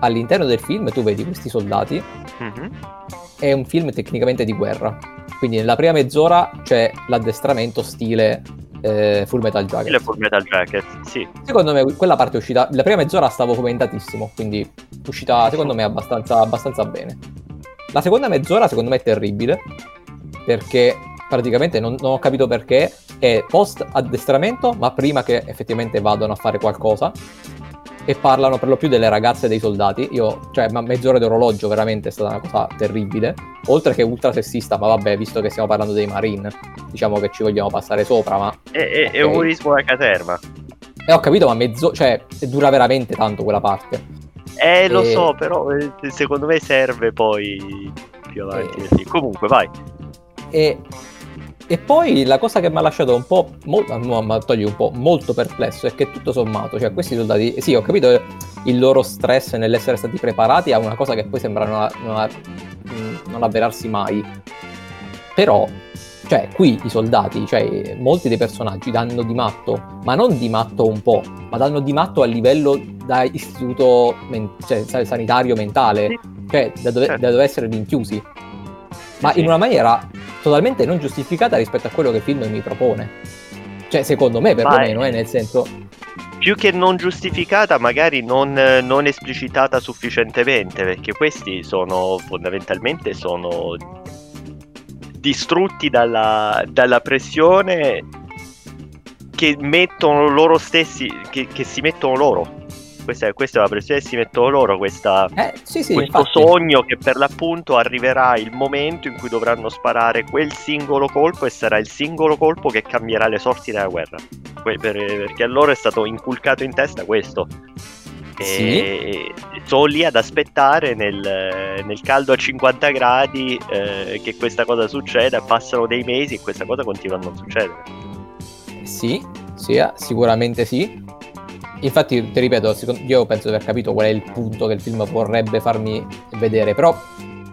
all'interno del film tu vedi questi soldati. Mm-hmm. È un film tecnicamente di guerra. Quindi nella prima mezz'ora c'è l'addestramento stile eh, Full Metal Jacket. Full Metal Jacket, sì. Secondo me quella parte è uscita, la prima mezz'ora stavo commentatissimo, quindi uscita secondo me abbastanza, abbastanza bene. La seconda mezz'ora secondo me è terribile, perché praticamente non, non ho capito perché è post addestramento, ma prima che effettivamente vadano a fare qualcosa e parlano per lo più delle ragazze e dei soldati. Io, cioè, ma mezz'ora d'orologio veramente è stata una cosa terribile. Oltre che ultra sessista, ma vabbè, visto che stiamo parlando dei Marine, diciamo che ci vogliamo passare sopra, ma... È, è, è umorismo da caserma. Eh, ho capito, ma mezzo... cioè, dura veramente tanto quella parte. Eh, e... lo so, però eh, secondo me serve poi più avanti. E... Comunque, vai. E e poi la cosa che mi ha lasciato un po', mo- no, ma togli un po' molto perplesso è che tutto sommato, cioè questi soldati, sì ho capito il loro stress nell'essere stati preparati a una cosa che poi sembra non, non, non avverarsi mai, però cioè qui i soldati, cioè molti dei personaggi danno di matto, ma non di matto un po', ma danno di matto a livello da istituto men- cioè, sanitario mentale, cioè da dove, certo. da dove essere rinchiusi ma in una maniera totalmente non giustificata rispetto a quello che il film mi propone. Cioè, secondo me, perlomeno, è... eh, nel senso... Più che non giustificata, magari non, non, esplicitata sufficientemente, perché questi sono fondamentalmente sono distrutti dalla, dalla pressione che mettono loro stessi, che, che si mettono loro questa, è, questa è la pressione che si mettono loro, questa, eh, sì, sì, questo infatti. sogno che per l'appunto arriverà il momento in cui dovranno sparare quel singolo colpo e sarà il singolo colpo che cambierà le sorti della guerra. Que- per, perché a loro è stato inculcato in testa questo. E sì. sono lì ad aspettare nel, nel caldo a 50 gradi eh, che questa cosa succeda, passano dei mesi e questa cosa continua a non succedere. Sì, sì, sicuramente sì. Infatti, ti ripeto, io penso di aver capito qual è il punto che il film vorrebbe farmi vedere, però,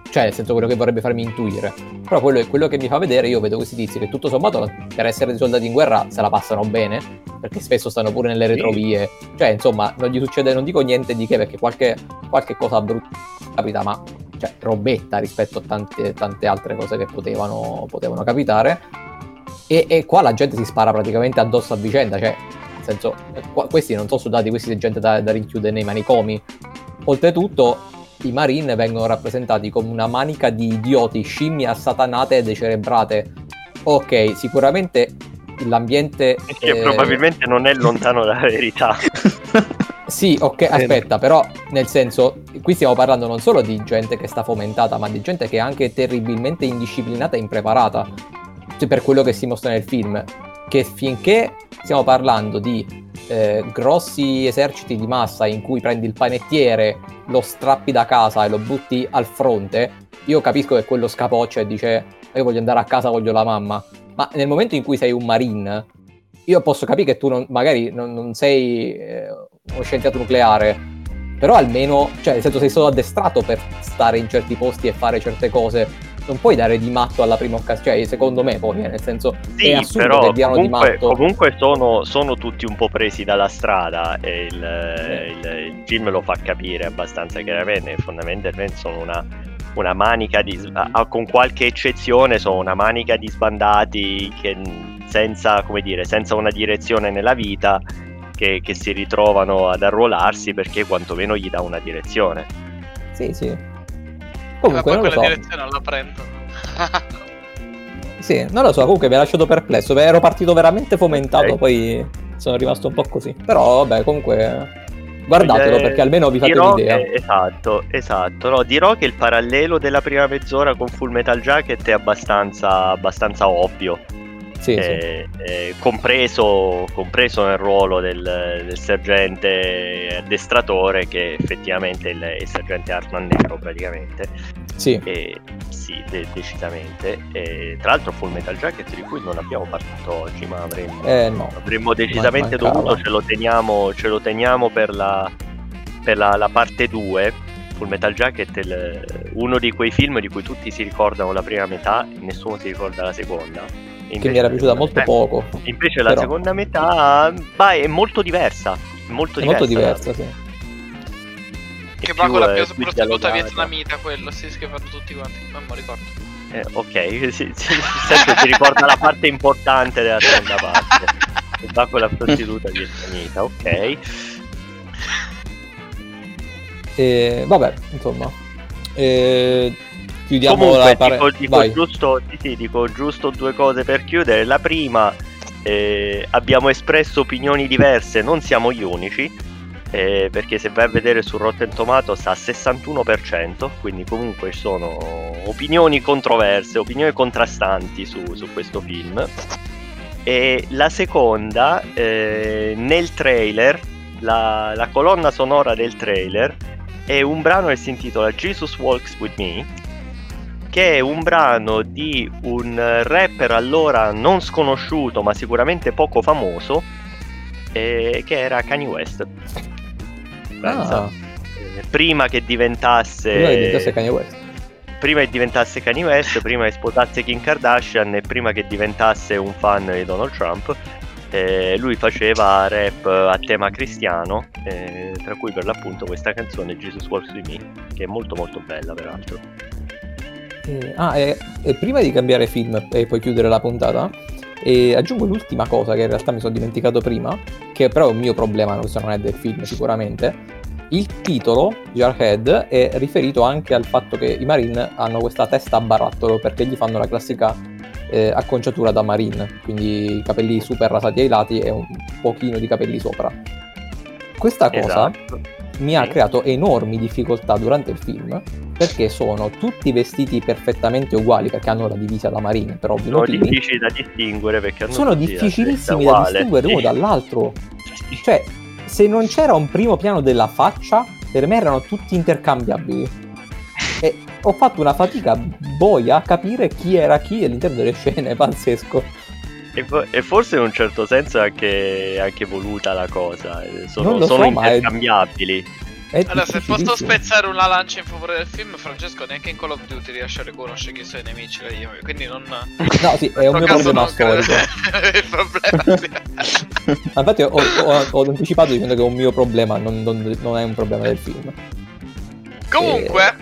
cioè, nel senso quello che vorrebbe farmi intuire. Però quello, quello che mi fa vedere, io vedo questi tizi che tutto sommato, per essere dei soldati in guerra, se la passano bene, perché spesso stanno pure nelle retrovie. Cioè, insomma, non gli succede, non dico niente di che, perché qualche, qualche cosa brutta capita, ma cioè, robetta rispetto a tante, tante altre cose che potevano, potevano capitare. E, e, qua la gente si spara praticamente addosso a vicenda, cioè senso, questi non sono soldati, questi sono gente da, da rinchiudere nei manicomi. Oltretutto, i Marine vengono rappresentati come una manica di idioti, scimmie assatanate e decerebrate. ok, sicuramente l'ambiente... Che eh, probabilmente non è lontano dalla verità. Sì, ok, aspetta, però nel senso, qui stiamo parlando non solo di gente che sta fomentata, ma di gente che è anche terribilmente indisciplinata e impreparata, cioè, per quello che si mostra nel film, che finché stiamo parlando di eh, grossi eserciti di massa in cui prendi il panettiere, lo strappi da casa e lo butti al fronte, io capisco che quello scapoccia e dice io voglio andare a casa, voglio la mamma, ma nel momento in cui sei un marine, io posso capire che tu non- magari non, non sei eh, uno scienziato nucleare, però almeno, cioè nel senso sei solo addestrato per stare in certi posti e fare certe cose. Non puoi dare di matto alla prima occasione, cioè secondo me poi, eh, nel senso Sì, è assurdo però che diano di comunque, matto. comunque sono, sono tutti un po' presi dalla strada e il, il- il film lo fa capire abbastanza chiaramente. Fondamentalmente sono una, una manica di. con qualche eccezione, sono una manica di sbandati che senza, come dire, senza una direzione nella vita che, che si ritrovano ad arruolarsi perché quantomeno gli dà una direzione. Sì, sì. Ma Comunque, poi non lo quella so. direzione non la prendo. Sì, non lo so, comunque mi ha lasciato perplesso. beh, Ero partito veramente fomentato, Ok. poi sono rimasto un po' così. Però, vabbè, comunque guardatelo Eh, perché almeno vi fate dirò un'idea. che- esatto, esatto. No, dirò che il parallelo della prima mezz'ora con Full Metal Jacket è abbastanza, abbastanza ovvio. Sì, sì. eh, eh, compreso, compreso nel ruolo del, del sergente addestratore che effettivamente è il, il sergente Hartman Nero praticamente Sì. e, sì de- decisamente e, tra l'altro Full Metal Jacket di cui non abbiamo parlato oggi ma avremmo, Eh, no. avremmo decisamente dovuto ce lo teniamo, ce lo teniamo per la, per la, la parte 2 Full Metal Jacket è uno di quei film di cui tutti si ricordano la prima metà e nessuno si ricorda la seconda E Che mi invece era piaciuta molto eh, poco. Invece la Però- seconda metà bah, è molto diversa. Molto È diversa. molto diversa, sì. È Che va con la eh, più prostituta vietnamita, quello, sì, che fanno tutti quanti. Non mi ricordo. Eh, ok, sì, sì, sempre si ricorda la parte importante della seconda parte. Che va con la prostituta vietnamita, ok. E, vabbè, insomma. E, chiudiamo Comunque la pare- dico, dico giusto, sì, dico giusto due cose per chiudere. La prima, eh, abbiamo espresso opinioni diverse, non siamo gli unici. eh, perché se vai a vedere su Rotten Tomatoes a 61%, quindi comunque ci sono opinioni controverse, opinioni contrastanti su, su questo film. E la seconda, eh, nel trailer, la, la colonna sonora del trailer è un brano che si intitola Jesus Walks With Me, che è un brano di un rapper allora non sconosciuto ma sicuramente poco famoso, eh, che era Kanye West. Pensa. Ah, prima che diventasse prima che diventasse Kanye West. prima che diventasse Kanye West, prima che sposasse Kim Kardashian e prima che diventasse un fan di Donald Trump, eh, lui faceva rap a tema cristiano, eh, tra cui per l'appunto questa canzone Jesus Walks With Me, che è molto molto bella peraltro. Eh, ah, e, e prima di cambiare film e poi chiudere la puntata, eh, aggiungo l'ultima cosa che in realtà mi sono dimenticato prima, che però è un mio problema, questo non è del film sicuramente. Il titolo, Jarhead, è riferito anche al fatto che i Marine hanno questa testa a barattolo perché gli fanno la classica eh, acconciatura da Marine, quindi capelli super rasati ai lati e un pochino di capelli sopra. Questa cosa Esatto. Mi ha creato enormi difficoltà durante il film perché sono tutti vestiti perfettamente uguali perché hanno la divisa da marine per ovvi Sono motivi. difficili da distinguere perché sono difficilissimi da distinguere uno Sì. dall'altro. Sì. cioè se non c'era un primo piano della faccia per me erano tutti intercambiabili. E ho fatto una fatica boia a capire chi era chi all'interno delle scene pazzesco E, e forse in un certo senso è anche, anche voluta la cosa, eh, sono, Non lo sono so, ma è- intercambiabili. È Allora, se posso spezzare una lancia in favore del film, Francesco, neanche in Call of Duty riesce a riconoscere chi sono i nemici. Io, quindi non. no sì è un mio problema storico Il problema infatti ho, ho- ho anticipato dicendo che è un mio problema, non, non- non è un problema del film. Comunque,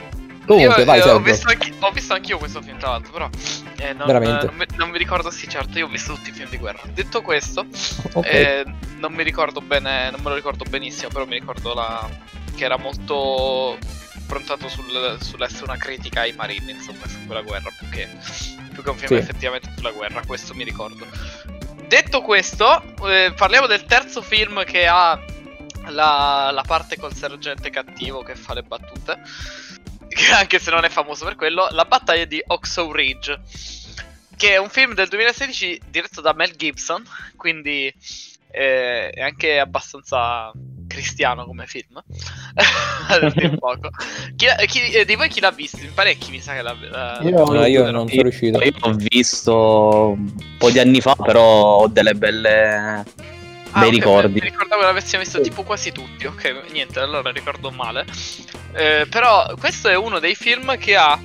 Comunque, io, vai eh, ho, visto anche- ho visto anch'io questo film, tra l'altro, però eh, non, Veramente? non mi, non mi ricordo, sì, certo, io ho visto tutti i film di guerra. Detto questo, Ok. eh, non mi ricordo bene, non me lo ricordo benissimo, però mi ricordo la, che era molto improntato sul, sull'essere una critica ai marini, insomma, su quella guerra, più che, più che un film Sì. effettivamente sulla guerra, questo mi ricordo. Detto questo, eh, parliamo del terzo film che ha la, la parte col sergente cattivo che fa le battute, anche se non è famoso per quello, la battaglia di Oxo Ridge, che è un film del 2016 diretto da Mel Gibson, quindi eh, è anche abbastanza cristiano come film. Chi, chi- eh, di voi chi l'ha visto? In parecchi mi sa che l'ha l'ha- Io- No, io non sono riuscito. Io l'ho visto un po' di anni fa, però ho delle belle Ah, bei ok, ricordi. Mi ricordavo che l'avessi visto tipo quasi tutti. Ok, niente, allora ricordo male. Eh, però questo è uno dei film che ha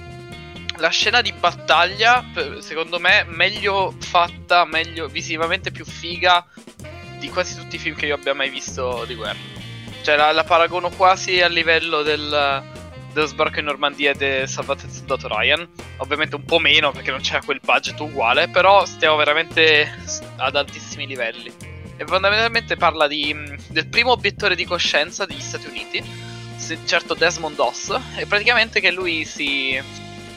la scena di battaglia, secondo me, meglio fatta, meglio visivamente più figa di quasi tutti i film che io abbia mai visto di guerra. Cioè, la, la paragono quasi a livello del, dello sbarco in Normandia e del Salvate il soldato Ryan. Ovviamente un po' meno perché non c'era quel budget uguale, però stiamo veramente ad altissimi livelli. E fondamentalmente parla di, mh, del primo obiettore di coscienza degli Stati Uniti, certo Desmond Doss, e praticamente che lui si...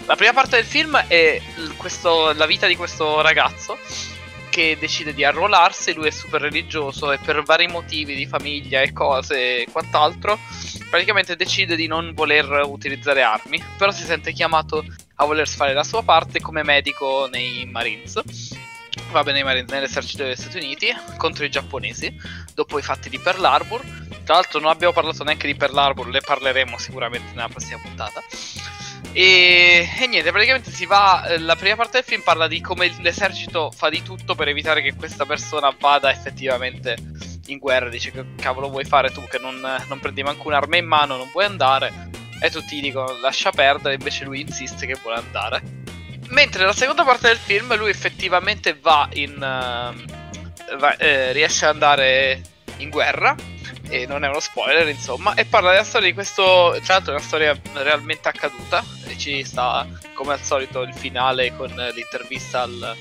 La prima parte del film è questo- la vita di questo ragazzo che decide di arruolarsi, lui è super religioso e per vari motivi di famiglia e cose e quant'altro, praticamente decide di non voler utilizzare armi, però si sente chiamato a voler fare la sua parte come medico nei Marines. Va bene, nell'esercito degli Stati Uniti contro i giapponesi dopo i fatti di Pearl Harbor. Tra l'altro, non abbiamo parlato neanche di Pearl Harbor, ne parleremo sicuramente nella prossima puntata. E, e niente, praticamente si va. eh, La prima parte del film parla di come l'esercito fa di tutto per evitare che questa persona vada effettivamente in guerra. Dice che cavolo vuoi fare tu che non, non prendi manco un'arma in mano, non puoi andare. E tutti gli dicono lascia perdere, invece lui insiste che vuole andare. Mentre nella seconda parte del film lui effettivamente va in... ehm, va- eh, riesce ad andare in guerra e non è uno spoiler insomma e parla della storia di questo tra l'altro è una storia realmente accaduta e ci sta come al solito il finale con l'intervista al,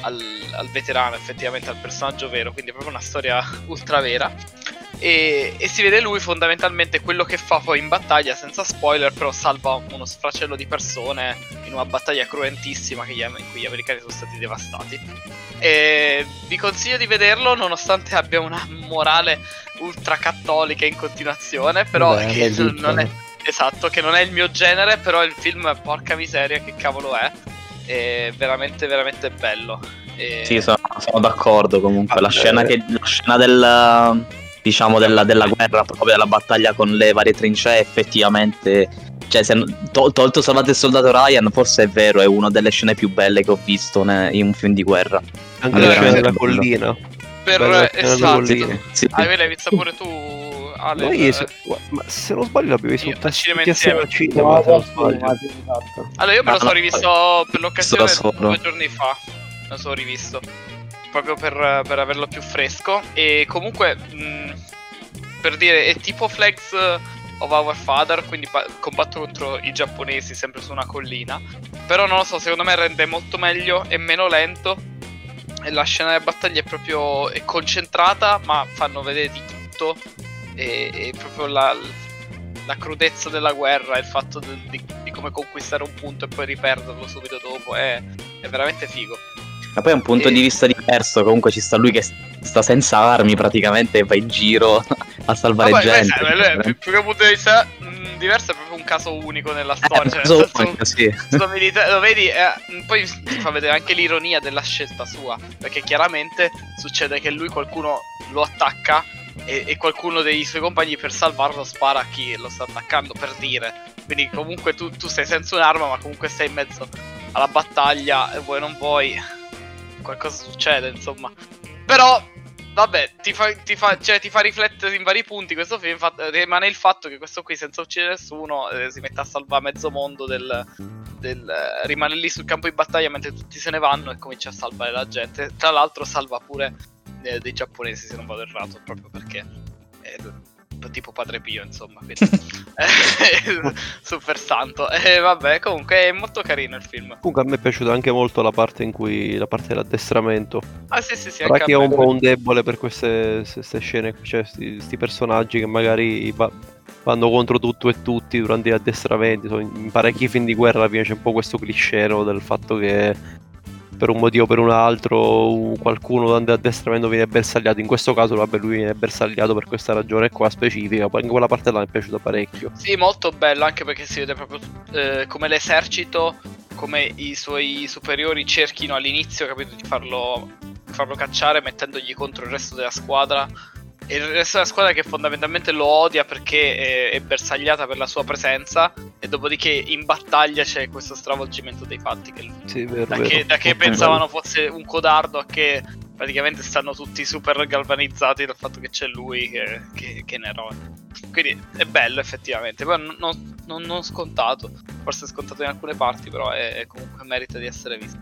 al, al veterano effettivamente al personaggio vero quindi è proprio una storia ultra vera e, e si vede lui fondamentalmente quello che fa poi in battaglia senza spoiler però salva uno sfracello di persone in una battaglia cruentissima che gli, in cui gli americani sono stati devastati. E vi consiglio di vederlo nonostante abbia una morale ultra cattolica in continuazione però Beh, che non- è esatto che non è il mio genere però il film porca miseria che cavolo è è veramente veramente bello. E- Sì, sono, sono d'accordo comunque. La scena, che, la scena del, diciamo, della, della guerra, proprio della battaglia con le varie trincee, effettivamente. Cioè, se, tol- tolto Salvate il soldato Ryan, forse è vero, è una delle scene più belle che ho visto ne- in un film di guerra. Anche Allora, la scena della collina. per Bella esatto. Sì. ah, l'hai vista pure tu Ale Noi, eh, se, ma se non sbaglio l'abbiamo visto al cinema tutti assieme al insieme. cinema, se non No, sbaglio. esatto. Allora, io me lo Ah, sono no, rivisto per l'occasione due giorni fa. Me lo sono rivisto. Proprio per, per averlo più fresco. E comunque, mh, per dire, è tipo Flags of Our Father, quindi pa- combatto contro i giapponesi sempre su una collina. Però non lo so, secondo me rende molto meglio, è meno lento. E la scena della battaglia è proprio è concentrata, ma fanno vedere di tutto. E, e proprio la, la crudezza della guerra, il fatto del- di, di come conquistare un punto e poi riperderlo subito dopo è, è veramente figo. Ma poi è un punto E- di vista diverso. Comunque ci sta lui che sta senza armi praticamente e va in giro a salvare Vabbè, gente. beh, lui è- più, più che un punto di vista mh, diverso è proprio un caso unico nella Eh, storia. cioè, nel so- senso, sì. lo vedi, lo vedi, eh, poi ti fa vedere anche l'ironia della scelta sua. Perché chiaramente succede che lui qualcuno lo attacca e, e qualcuno dei suoi compagni per salvarlo spara a chi lo sta attaccando, per dire. Quindi comunque tu, tu sei senza un'arma, ma comunque sei in mezzo alla battaglia e vuoi non vuoi. Qualcosa succede, insomma. Però, vabbè, ti fa, ti fa- cioè, ti fa riflettere in vari punti questo film. fa- rimane il fatto che questo qui, senza uccidere nessuno, eh, si mette a salvare mezzo mondo del, del, eh, rimane lì sul campo di battaglia mentre tutti se ne vanno e comincia a salvare la gente. Tra l'altro salva pure eh, dei giapponesi se non vado errato, proprio perché l- tipo Padre Pio, insomma. Eh, super santo. E vabbè, comunque è molto carino il film. Comunque a me è piaciuta anche molto la parte in cui la parte dell'addestramento. Ah sì sì sì, che me. un po' un debole per queste, queste scene, cioè questi personaggi che magari va- vanno contro tutto e tutti durante gli addestramenti. In parecchi film di guerra alla fine c'è un po' questo cliché del fatto che per un motivo o per un altro qualcuno durante l'addestramento viene bersagliato. In questo caso, vabbè, lui viene bersagliato per questa ragione qua specifica. In quella parte là mi è piaciuta parecchio. Sì, molto bello, anche perché si vede proprio eh, come l'esercito, come i suoi superiori cerchino all'inizio, capito, di farlo, farlo cacciare mettendogli contro il resto della squadra e il resto della squadra che fondamentalmente lo odia perché è, è, bersagliata per la sua presenza e dopodiché in battaglia c'è questo stravolgimento dei fatti che, sì, vero, da, vero. Che, da, che, pensavano fosse un codardo a che praticamente stanno tutti super galvanizzati dal fatto che c'è lui che, che, che è un eroe quindi è bello effettivamente. Poi non, non, non, scontato. Forse è scontato in alcune parti però è, è comunque merita di essere visto.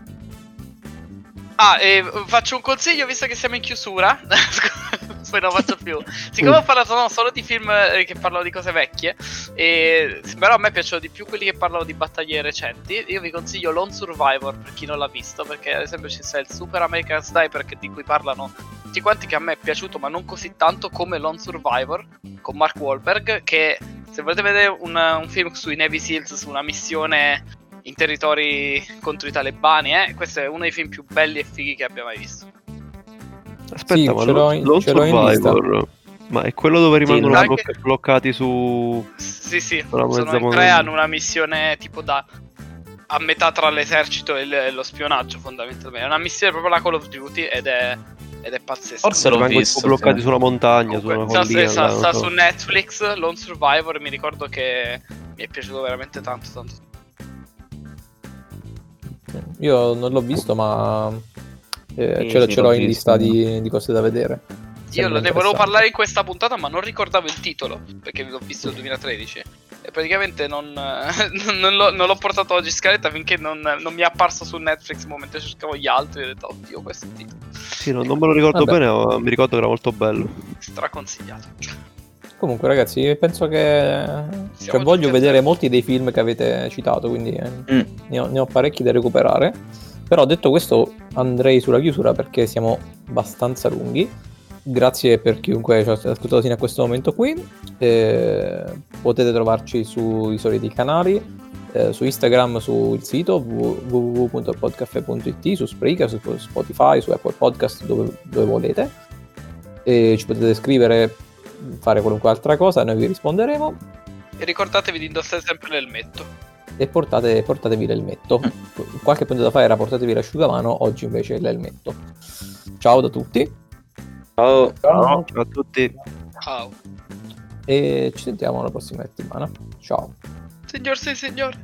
Ah, eh, faccio un consiglio visto che siamo in chiusura. Poi non faccio più. Siccome ho parlato no, solo di film eh, che parlano di cose vecchie, e, però a me piacciono di più quelli che parlano di battaglie recenti. Io vi consiglio Lone Survivor per chi non l'ha visto, perché ad esempio ci sta il Super American Sniper di cui parlano tutti quanti, che a me è piaciuto, ma non così tanto come Lone Survivor con Mark Wahlberg. Che se volete vedere un, un film sui Navy Seals, su una missione in territori contro i talebani, eh? Questo è uno dei film più belli e fighi che abbia mai visto. Aspetta, Sì, ma ce lo, l'ho in- lo ce l'ho in Survivor, ma è quello dove rimangono non è bloc- che- bloccati su... Sì, sì, sono in tre, hanno una missione tipo da a metà tra l'esercito e, lo spionaggio fondamentalmente. È una missione proprio la Call of Duty ed è, ed è pazzesco. Forse l'ho rimangono visto, bloccati sì. su una montagna, su Comunque, una sta, collina. sta- là, sta so. su Netflix, Lone Survivor, mi ricordo che mi è piaciuto veramente tanto, tanto. Io non l'ho visto, ma eh, ce, ce l'ho in lista di, di cose da vedere. Io ne volevo parlare in questa puntata, ma non ricordavo il titolo perché l'ho visto nel 2013. E praticamente non, non l'ho, non l'ho portato oggi in scaletta finché non, non mi è apparso su Netflix mentre cercavo gli altri. E ho detto, oddio, questo è il titolo. Sì, no, non me lo ricordo Vabbè. bene, ma mi ricordo che era molto bello. Straconsigliato. Comunque, ragazzi, penso che. Cioè, tutti voglio vedere molti dei film che avete citato, quindi eh, Mm. ne, ho, ne ho parecchi da recuperare. Però detto questo, andrei sulla chiusura perché siamo abbastanza lunghi. Grazie per chiunque ci ha ascoltato fino a questo momento qui. Eh, potete trovarci sui soliti canali, eh, su Instagram, sul sito www.podcafe.it, su Spreaker, su Spotify, su Apple Podcast, dove, dove volete. E ci potete scrivere, fare qualunque altra cosa, noi vi risponderemo. E ricordatevi di indossare sempre l'elmetto e portate, portatevi l'elmetto. Mm. Qualche puntata fa era portatevi l'asciugamano, oggi invece l'elmetto. Ciao da tutti. Ciao, ciao, ciao a tutti. Ciao. E ci sentiamo la prossima settimana. Ciao. Signor, sì, signor.